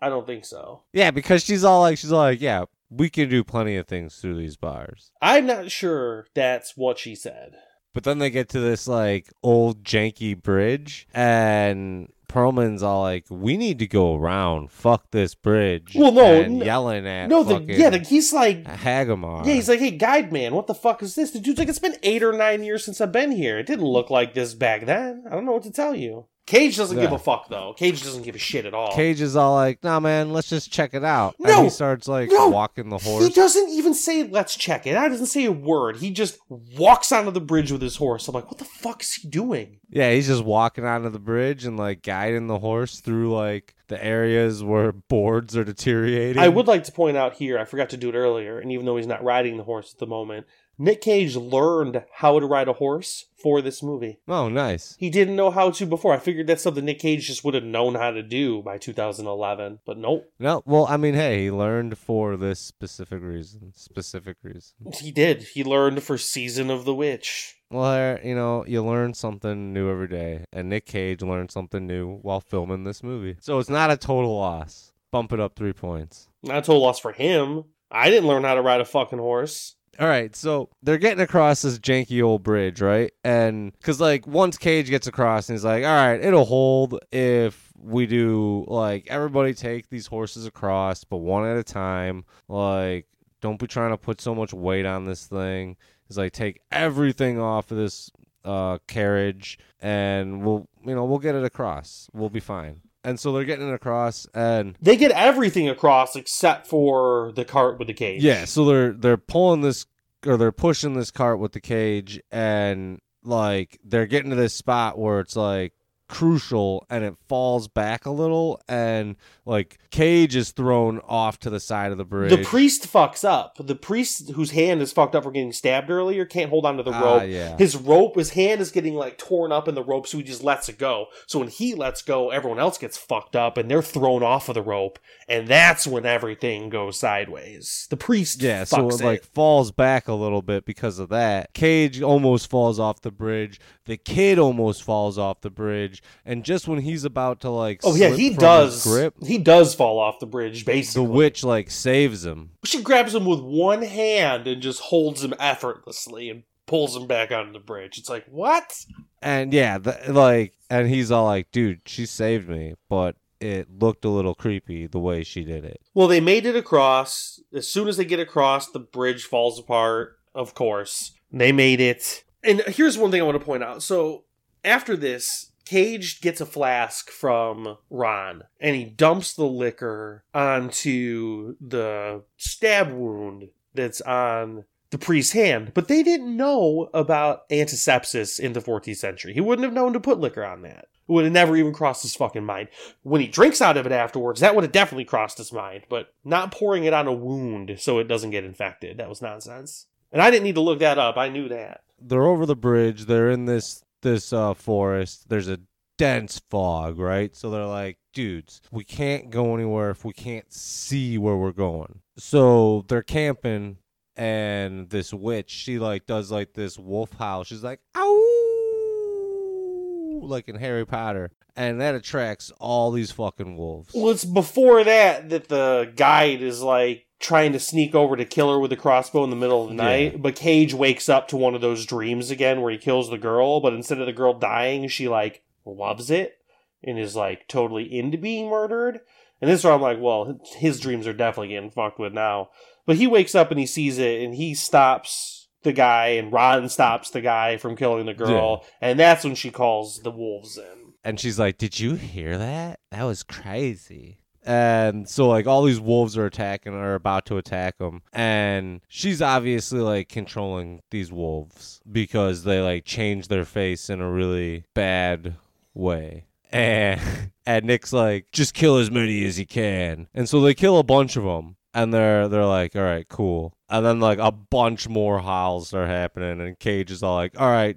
I don't think so." yeah, because she's all like, she's all like, yeah, we can do plenty of things through these bars. I'm not sure that's what she said. But then they get to this like old janky bridge, and Perlman's all like, "We need to go around. Fuck this bridge." Well, no, and no- yelling at No, the, yeah, the, he's like, Hagamar. yeah, he's like, "Hey, guide man, what the fuck is this?" The dude's like, "It's been eight or nine years since I've been here. It didn't look like this back then. I don't know what to tell you." Cage doesn't give a fuck though. Cage doesn't give a shit at all. Cage is all like, "Nah, man, let's just check it out." No, and he starts like no, walking the horse. He doesn't even say, let's check it out. He doesn't say a word. He just walks onto the bridge with his horse. I'm like, what the fuck is he doing? Yeah, he's just walking onto the bridge and like guiding the horse through like the areas where boards are deteriorating. I would like to point out here, I forgot to do it earlier, and even though he's not riding the horse at the moment, Nick Cage learned how to ride a horse for this movie. Oh, nice. He didn't know how to before. I figured that's something Nick Cage just would have known how to do by 2011, but nope, No, well, I mean, hey, he learned for this specific reason. Specific reason. he did. He learned for Season of the Witch. Well, there- you know, you learn something new every day, and Nick Cage learned something new while filming this movie. So it's not a total loss. Bump it up three points. Not a total loss for him. I didn't learn how to ride a fucking horse. All right, so they're getting across this janky old bridge, right? And because like once Cage gets across, and he's like, "All right, it'll hold if we do like everybody take these horses across, but one at a time. Like, don't be trying to put so much weight on this thing. He's like, take everything off of this uh, carriage, and we'll you know we'll get it across. We'll be fine." And so they're getting it across, and They get everything across except for the cart with the cage. Yeah, so they're they're pulling this or they're pushing this cart with the cage and like they're getting to this spot where it's like crucial and it falls back a little and like cage is thrown off to the side of the bridge. The priest fucks up. The priest whose hand is fucked up for getting stabbed earlier can't hold onto the Ah, rope. yeah. His rope, his hand is getting like torn up in the rope, so he just lets it go. So when he lets go, everyone else gets fucked up and they're thrown off of the rope, and that's when everything goes sideways. The priest, Yeah, so fucks it like falls back a little bit because of that. Cage almost falls off the bridge. The kid almost falls off the bridge, and just when he's about to like, Oh yeah, he does. grip. He does fall off the bridge. Basically. The witch like saves him. she grabs him with one hand and just holds him effortlessly and pulls him back onto the bridge. It's like what? And yeah, the, like, and he's all like, "Dude, she saved me," but it looked a little creepy the way she did it. Well, they made it across. As soon as they get across, the bridge falls apart. Of course, they made it. And here's one thing I want to point out. So after this, Cage gets a flask from Ron, and he dumps the liquor onto the stab wound that's on the priest's hand. But they didn't know about antisepsis in the 14th century. He wouldn't have known to put liquor on that. It would have never even crossed his fucking mind. When he drinks out of it afterwards, that would have definitely crossed his mind. But not pouring it on a wound so it doesn't get infected, that was nonsense. And I didn't need to look that up. I knew that. They're over the bridge. They're in this this uh, forest. There's a dense fog, right? So they're like, "Dudes, we can't go anywhere if we can't see where we're going." So they're camping, and this witch, she like does like this wolf howl. She's like, ow, like in Harry Potter, and that attracts all these fucking wolves. Well, it's before that that the guide is like trying to sneak over to kill her with a crossbow in the middle of the Yeah. night. But Cage wakes up to one of those dreams again where he kills the girl, but instead of the girl dying, she like loves it and is like totally into being murdered. And this is where I'm like, well, his dreams are definitely getting fucked with now. But he wakes up and he sees it and he stops the guy and Ron stops the guy from killing the girl. And that's when she calls the wolves in. and she's like, "Did you hear that? That was crazy." And so like all these wolves are attacking or about to attack him and she's obviously like controlling these wolves because they like change their face in a really bad way. And (laughs) and Nick's like just kill as many as you can. And so they kill a bunch of them and they're they're like, "All right, cool." And then like a bunch more howls are happening and Cage is all like, "All right,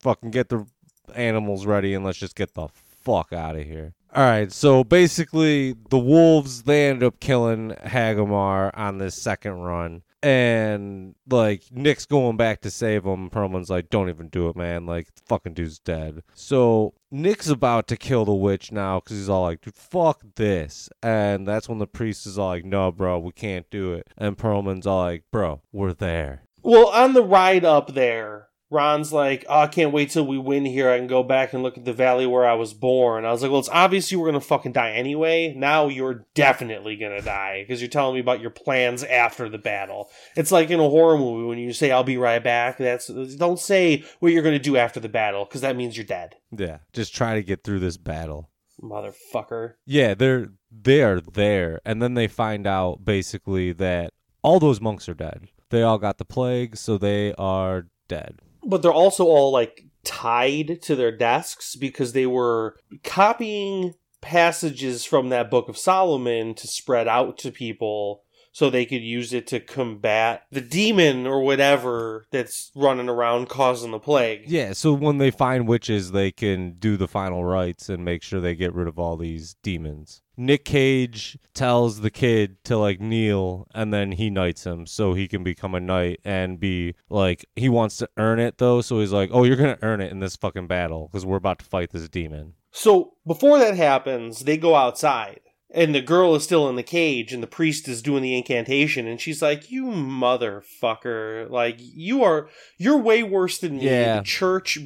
fucking get the animals ready and let's just get the fuck out of here. All right, so basically, the wolves they end up killing Hagamar on this second run, and like Nick's going back to save him. Perlman's like, "Don't even do it, man! Like, fucking dude's dead." So Nick's about to kill the witch now because he's all like, "Dude, fuck this!" And that's when the priest is all like, "No, bro, we can't do it." And Perlman's all like, "Bro, we're there." Well, on the ride up there, Ron's like, oh, I can't wait till we win here. I can go back and look at the valley where I was born. I was like, well, it's obvious you were going to fucking die anyway. Now you're definitely going to die because you're telling me about your plans after the battle. It's like in a horror movie when you say, I'll be right back. That's Don't say what you're going to do after the battle because that means you're dead. Yeah, just try to get through this battle. Motherfucker. Yeah, they're they are there, and then they find out basically that all those monks are dead. They all got the plague, so they are dead. But they're also all like tied to their desks because they were copying passages from that book of Solomon to spread out to people so they could use it to combat the demon or whatever that's running around causing the plague. Yeah, so when they find witches, they can do the final rites and make sure they get rid of all these demons. Nick Cage tells the kid to like kneel and then he knights him so he can become a knight and be like he wants to earn it though so he's like oh you're going to earn it in this fucking battle cuz we're about to fight this demon. So before that happens, they go outside. And the girl is still in the cage, and the priest is doing the incantation, and she's like, "You motherfucker! Like you are, you're way worse than me. Yeah. The church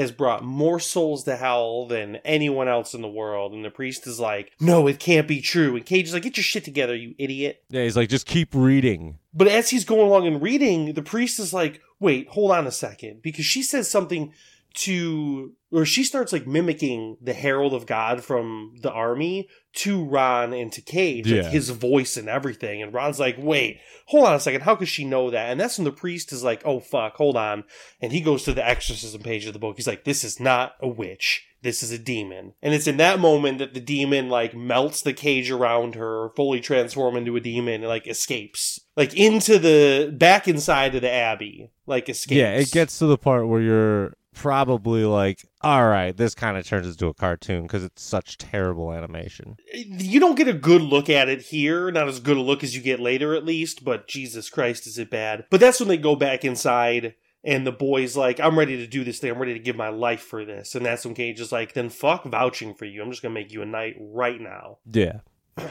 has brought more souls to hell than anyone else in the world." And the priest is like, "No, it can't be true." And Cage is like, "Get your shit together, you idiot!" Yeah, he's like just keep reading. But as he's going along and reading, the priest is like, wait, hold on a second. Because she says something to, or she starts like mimicking the Herald of God from the army to Ron and to Cage, Yeah. like his voice and everything. And Ron's like, wait, hold on a second. How could she know that? And that's when the priest is like, oh, fuck, hold on. And he goes to the exorcism page of the book. He's like, this is not a witch. This is a demon. And it's in that moment that the demon like melts the cage around her, fully transform into a demon, and like escapes. Like into the back inside of the abbey. Like escapes. Yeah, it gets to the part where you're probably like, all right, this kind of turns into a cartoon because it's such terrible animation. you don't get a good look at it here, not as good a look as you get later at least, but Jesus Christ is it bad. But that's when they go back inside and the boy's like, I'm ready to do this thing, I'm ready to give my life for this. And that's when Cage is like, then fuck vouching for you. I'm just gonna make you a knight right now. Yeah.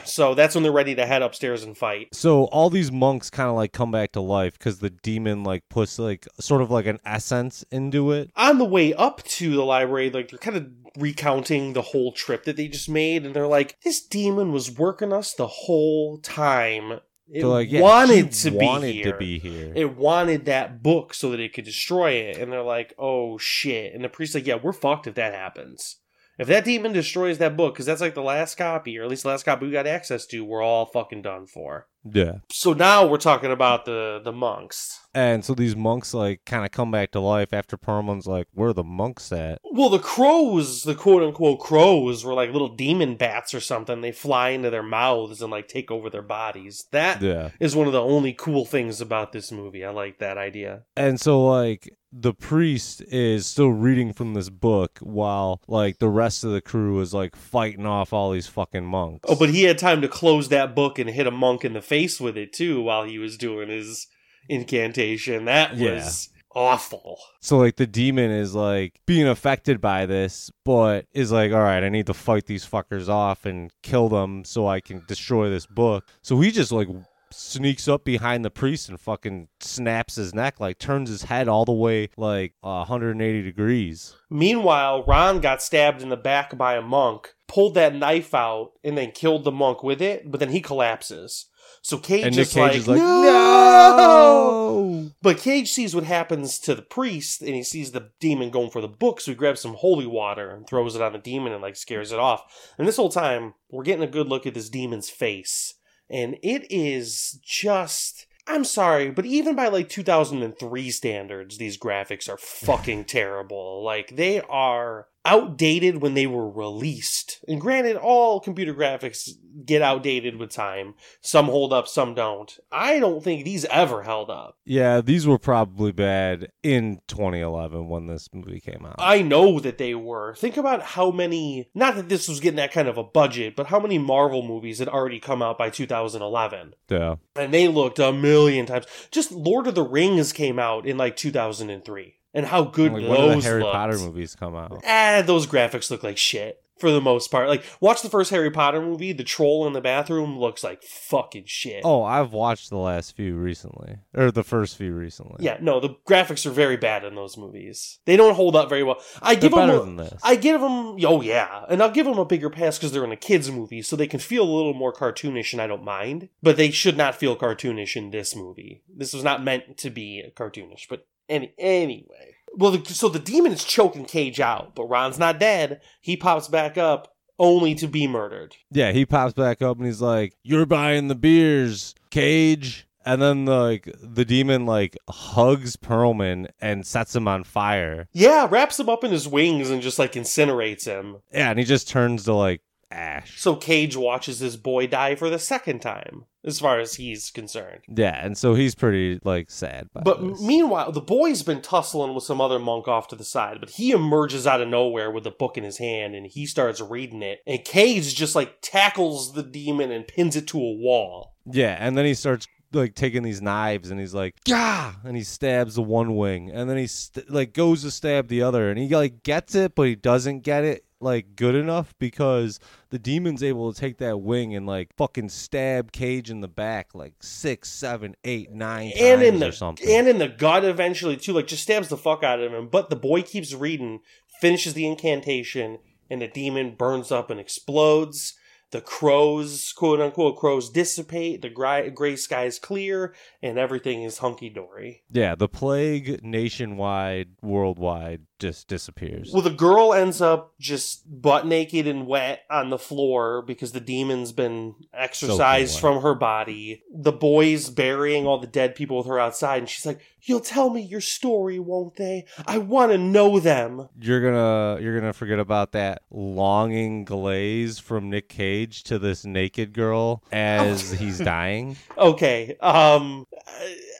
So that's when they're ready to head upstairs and fight. So all these monks kind of like come back to life because the demon like puts like sort of like an essence into it. On the way up to the library, like they're kind of recounting the whole trip that they just made, and they're like, This demon was working us the whole time. It like, yeah, wanted to wanted be here. to be here. it wanted that book so that it could destroy it. And they're like, oh shit. And the priest's like, yeah, we're fucked if that happens. If that demon destroys that book, because that's like the last copy, or at least the last copy we got access to, we're all fucking done for. Yeah. So now we're talking about the the monks. And so these monks like kind of come back to life after Perlman's like, where are the monks at? Well, the crows, the quote unquote crows, were like little demon bats or something. They fly into their mouths and like take over their bodies. That is Yeah. one of the only cool things about this movie. I like that idea. And so like the priest is still reading from this book while like the rest of the crew is like fighting off all these fucking monks. Oh, but he had time to close that book and hit a monk in the face with it too while he was doing his incantation. That Yeah. was awful. So like the demon is like being affected by this, but is like, all right, I need to fight these fuckers off and kill them so I can destroy this book. So he just like sneaks up behind the priest and fucking snaps his neck, like turns his head all the way like uh, 180 degrees. Meanwhile, Ron got stabbed in the back by a monk, pulled that knife out, and then killed the monk with it, but then he collapses. So Cage, And Nick is, Cage like, is like, no! But Cage sees what happens to the priest, and he sees the demon going for the book, so he grabs some holy water and throws it on the demon and like scares it off. And this whole time, we're getting a good look at this demon's face, and it is just. I'm sorry, but even by like 2003 standards, these graphics are fucking terrible. Like, they are outdated when they were released. And granted, all computer graphics get outdated with time. Some hold up, some don't. I don't think these ever held up. Yeah, these were probably bad in 2011 when this movie came out. I know that they were. Think about how many, not that this was getting that kind of a budget, but how many Marvel movies had already come out by 2011. yeah. And they looked a million times. Just Lord of the Rings came out in like 2003. And how good Like, those when the Harry looked. Potter movies come out? Ah, those graphics look like shit for the most part. Like, watch the first Harry Potter movie. The troll in the bathroom looks like fucking shit. Oh, I've watched the last few recently, or the first few recently. Yeah, no, the graphics are very bad in those movies. They don't hold up very well. I they're give them, better a- than this. I give them, oh yeah, and I'll give them a bigger pass because they're in a kids movie, so they can feel a little more cartoonish, and I don't mind. But they should not feel cartoonish in this movie. This was not meant to be cartoonish. But any anyway, well, the, so the demon is choking Cage out, but Ron's not dead. He pops back up, only to be murdered. Yeah, he pops back up and he's like, "You're buying the beers, Cage." And then like the demon like hugs Perlman and sets him on fire. Yeah, wraps him up in his wings and just like incinerates him. Yeah, and he just turns to like ash. So Cage watches his boy die for the second time, as far as he's concerned. Yeah, and so he's pretty like sad. By But this. meanwhile, the boy's been tussling with some other monk off to the side, but he emerges out of nowhere with a book in his hand and he starts reading it. And Cage just like tackles the demon and pins it to a wall. yeah, and then he starts like taking these knives and he's like, "Yeah!" and he stabs the one wing, and then he st- like goes to stab the other, and he like gets it, but he doesn't get it like good enough because the demon's able to take that wing and like fucking stab Cage in the back like six, seven, eight, nine and in the or something. and in the gut eventually too, like just stabs the fuck out of him. But the boy keeps reading, finishes the incantation, and the demon burns up and explodes. The crows, quote unquote, crows dissipate. The gray, gray skies clear, and everything is hunky dory. yeah, the plague nationwide, worldwide, just disappears. Well, the girl ends up just butt naked and wet on the floor because the demon's been exorcised from her body. The boys burying all the dead people with her outside, and she's like, "You'll tell me your story, won't they? I want to know them." you're gonna you're gonna forget about that longing glaze from Nick Cage to this naked girl as (laughs) he's dying. Okay, um,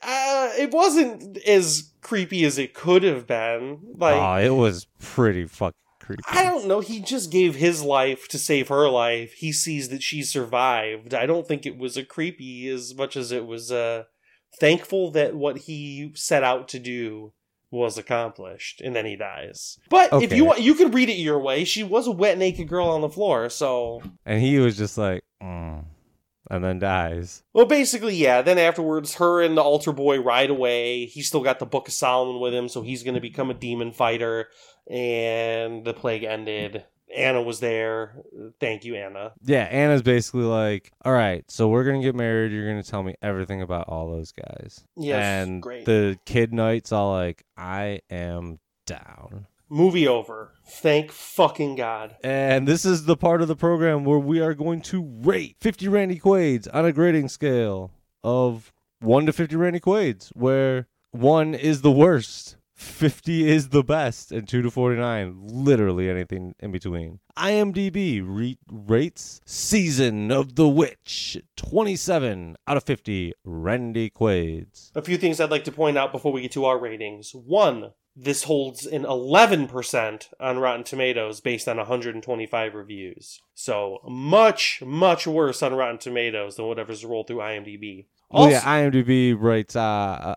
uh, it wasn't as creepy as it could have been. Like, oh, it was pretty fucking creepy. I don't know. He just gave his life to save her life. He sees that she survived. I don't think it was a creepy as much as it was uh, thankful that what he set out to do was accomplished, and then he dies. But if you want, you can read it your way. She was a wet, naked girl on the floor. So, And he was just like, mm, and then dies. well, basically, yeah. Then afterwards, her and the altar boy ride away. He's still got the Book of Solomon with him, so he's going to become a demon fighter. And the plague ended. Anna was there. Thank you, Anna. Yeah, Anna's basically like, all right, so we're gonna get married. You're gonna tell me everything about all those guys. Yes, and great. the kid knight's all like, I am down. Movie over. Thank fucking God. And this is the part of the program where we are going to rate 50 Randy Quaid's on a grading scale of 1 to 50 Randy Quaid's, where 1 is the worst, 50 is the best, and 2 to 49, literally anything in between. IMDb re- rates Season of the Witch 27 out of 50 Randy Quaid's. A few things I'd like to point out before we get to our ratings. One, this holds an 11% on Rotten Tomatoes based on 125 reviews. So much, much worse on Rotten Tomatoes than whatever's rolled through IMDb. Oh yeah, IMDb rates uh, uh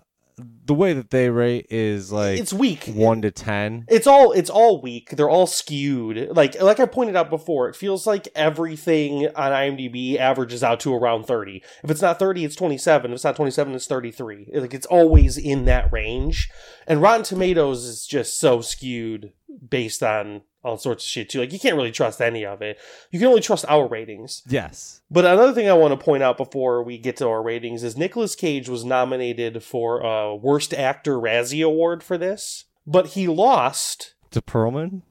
the way that they rate is like it's weak. one to ten. It's all it's all weak. They're all skewed. Like like I pointed out before, it feels like everything on IMDb averages out to around 30. If it's not 30, it's 27. If it's not 27, it's 33. Like it's always in that range. And Rotten Tomatoes is just so skewed based on all sorts of shit too. Like you can't really trust any of it. You can only trust our ratings. Yes. But another thing I want to point out before we get to our ratings is Nicolas Cage was nominated for a Worst Actor Razzie Award for this, but he lost To Perlman.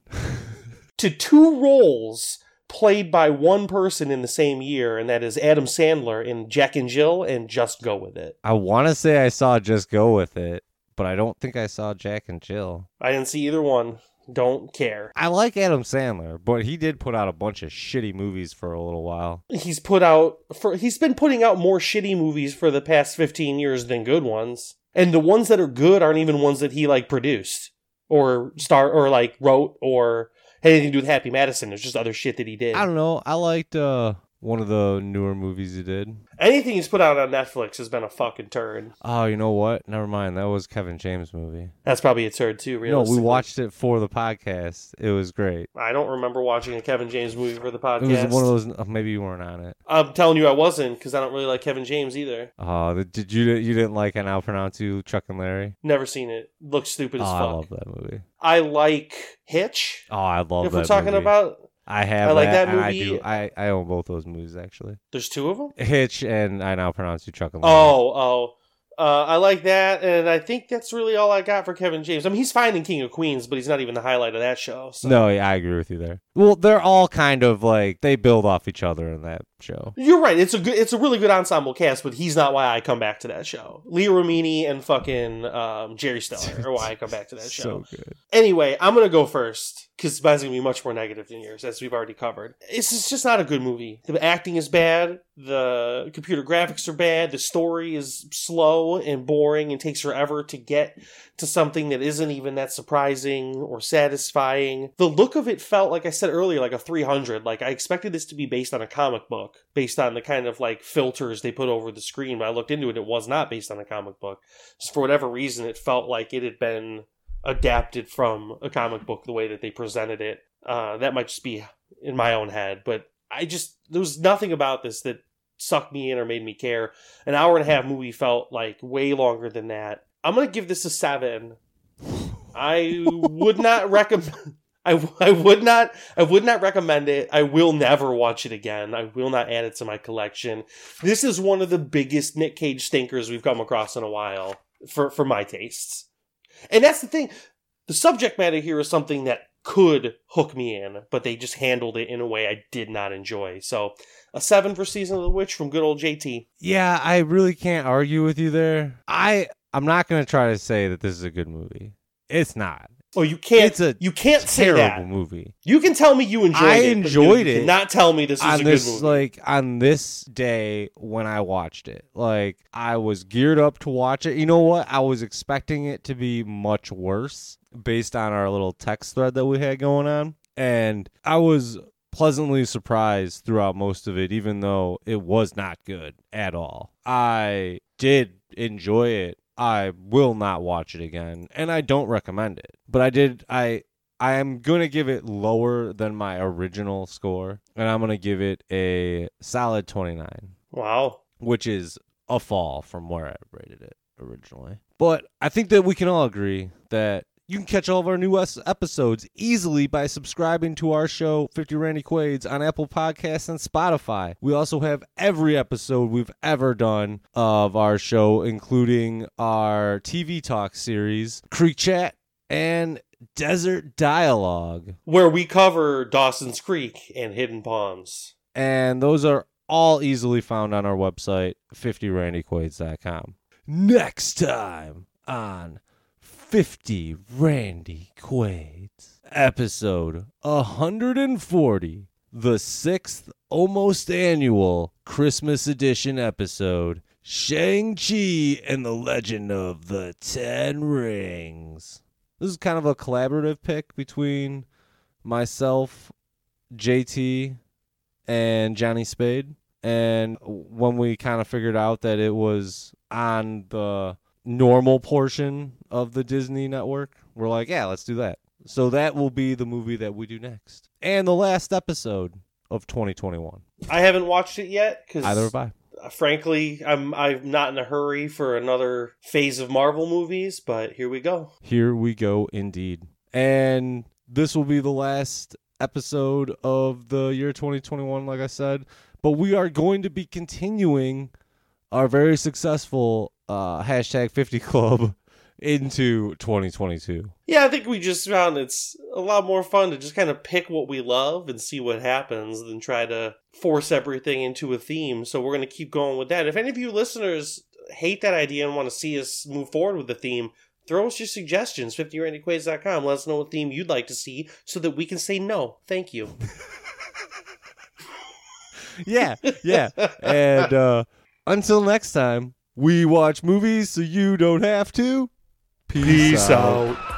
(laughs) to two roles played by one person in the same year, and that is Adam Sandler in Jack and Jill and Just Go With It. I want to say I saw Just Go with it, but I don't think I saw Jack and Jill. I didn't see either one. Don't care. I like Adam Sandler, but he did put out a bunch of shitty movies for a little while. He's put out for he's been putting out more shitty movies for the past 15 years than good ones. And the ones that are good aren't even ones that he like produced or star or like wrote or had anything to do with Happy Madison. It's just other shit that he did. I don't know. I liked uh one of the newer movies he did. Anything he's put out on Netflix has been a fucking turd. Oh, you know what? Never mind. That was Kevin James' movie. That's probably a turd too, really. No, we watched it for the podcast. It was great. I don't remember watching a Kevin James movie for the It podcast. was one of those. uh, Maybe you weren't on it. I'm telling you, I wasn't because I don't really like Kevin James either. Oh, the- did you? You didn't like I now pronounce you Chuck and Larry? Never seen it. Looks stupid Oh, as I fuck. love that movie. I like Hitch. Oh, I love if that. we're talking movie. about, I have. I like that, that and I movie. do. I I own both those movies actually. there's two of them. Hitch and I now pronounce you Chuck and Oh, oh. Uh, I like that, and I think that's really all I got for Kevin James. I mean, he's fine in King of Queens, but he's not even the highlight of that show. So. No, yeah, I agree with you there. Well, they're all kind of like they build off each other in that show. You're right. It's a good, it's a really good ensemble cast, but he's not why I come back to that show. Leah Remini and fucking um, Jerry Stiller are why I come back to that (laughs) show. So good. Anyway, I'm gonna go first because mine's gonna be much more negative than yours, as we've already covered. It's it's just not a good movie. The acting is bad. The computer graphics are bad. The story is slow and boring and takes forever to get to something that isn't even that surprising or satisfying. The look of it felt like I said earlier, like a 300. Like I expected this to be based on a comic book, based on the kind of like filters they put over the screen. But I looked into it, it was not based on a comic book. Just for whatever reason, it felt like it had been adapted from a comic book the way that they presented it. Uh, that might just be in my own head, but I just there was nothing about this that sucked me in or made me care. An hour and a half movie felt like way longer than that. I'm gonna give this a seven. I would not recommend. (laughs) I, I would not I would not recommend it. I will never watch it again. I will not add it to my collection. This is one of the biggest Nick Cage stinkers we've come across in a while for for my tastes. And that's the thing. The subject matter here is something that could hook me in, but they just handled it in a way I did not enjoy. So, a 7 for Season of the Witch from good old JT. Yeah, I really can't argue with you there. I I'm not gonna try to say that this is a good movie. It's not. Oh, you can't It's a you can't say that. movie. You can tell me you enjoyed I it. enjoyed you it Cannot tell me this was a on good this movie. like on this day when I watched it. Like I was geared up to watch it. You know what? I was expecting it to be much worse based on our little text thread that we had going on. And I was pleasantly surprised throughout most of it even though it was not good at all. I did enjoy it. I will not watch it again and I don't recommend it. But I did I I am going to give it lower than my original score, and I'm going to give it a solid 29, wow. which is a fall from where I rated it originally. But I think that we can all agree that you can catch all of our new episodes easily by subscribing to our show, 50 Randy Quaid's, on Apple Podcasts and Spotify. We also have every episode we've ever done of our show, including our TV Talk series, Creek Chat, and Desert Dialogue. Where we cover Dawson's Creek and Hidden Palms. And those are all easily found on our website, 50randyquaids.com. Next time on 50 Randy Quaids, episode 140, the sixth almost annual Christmas edition episode Shang-Chi and the Legend of the Ten Rings. This is kind of a collaborative pick between myself, JT, and Johnny Spade. And when we kind of figured out that it was on the normal portion of the Disney network, we're like, yeah, let's do that. So that will be the movie that we do next. And the last episode of 2021. I haven't watched it yet because Either have I. frankly, I'm I'm not in a hurry for another phase of Marvel movies. But here we go. Here we go, indeed. And this will be the last episode of the year 2021, like I said. But we are going to be continuing our very successful uh, hashtag 50 Club (laughs) into 2022. Yeah, I think we just found it's a lot more fun to just kind of pick what we love and see what happens than try to force everything into a theme. So we're going to keep going with that. If any of you listeners hate that idea and want to see us move forward with the theme, throw us your suggestions, 50randyquaids.com. Let us know what theme you'd like to see so that we can say no. Thank you. (laughs) Yeah, yeah. and uh, until next time, we watch movies so you don't have to. Peace out.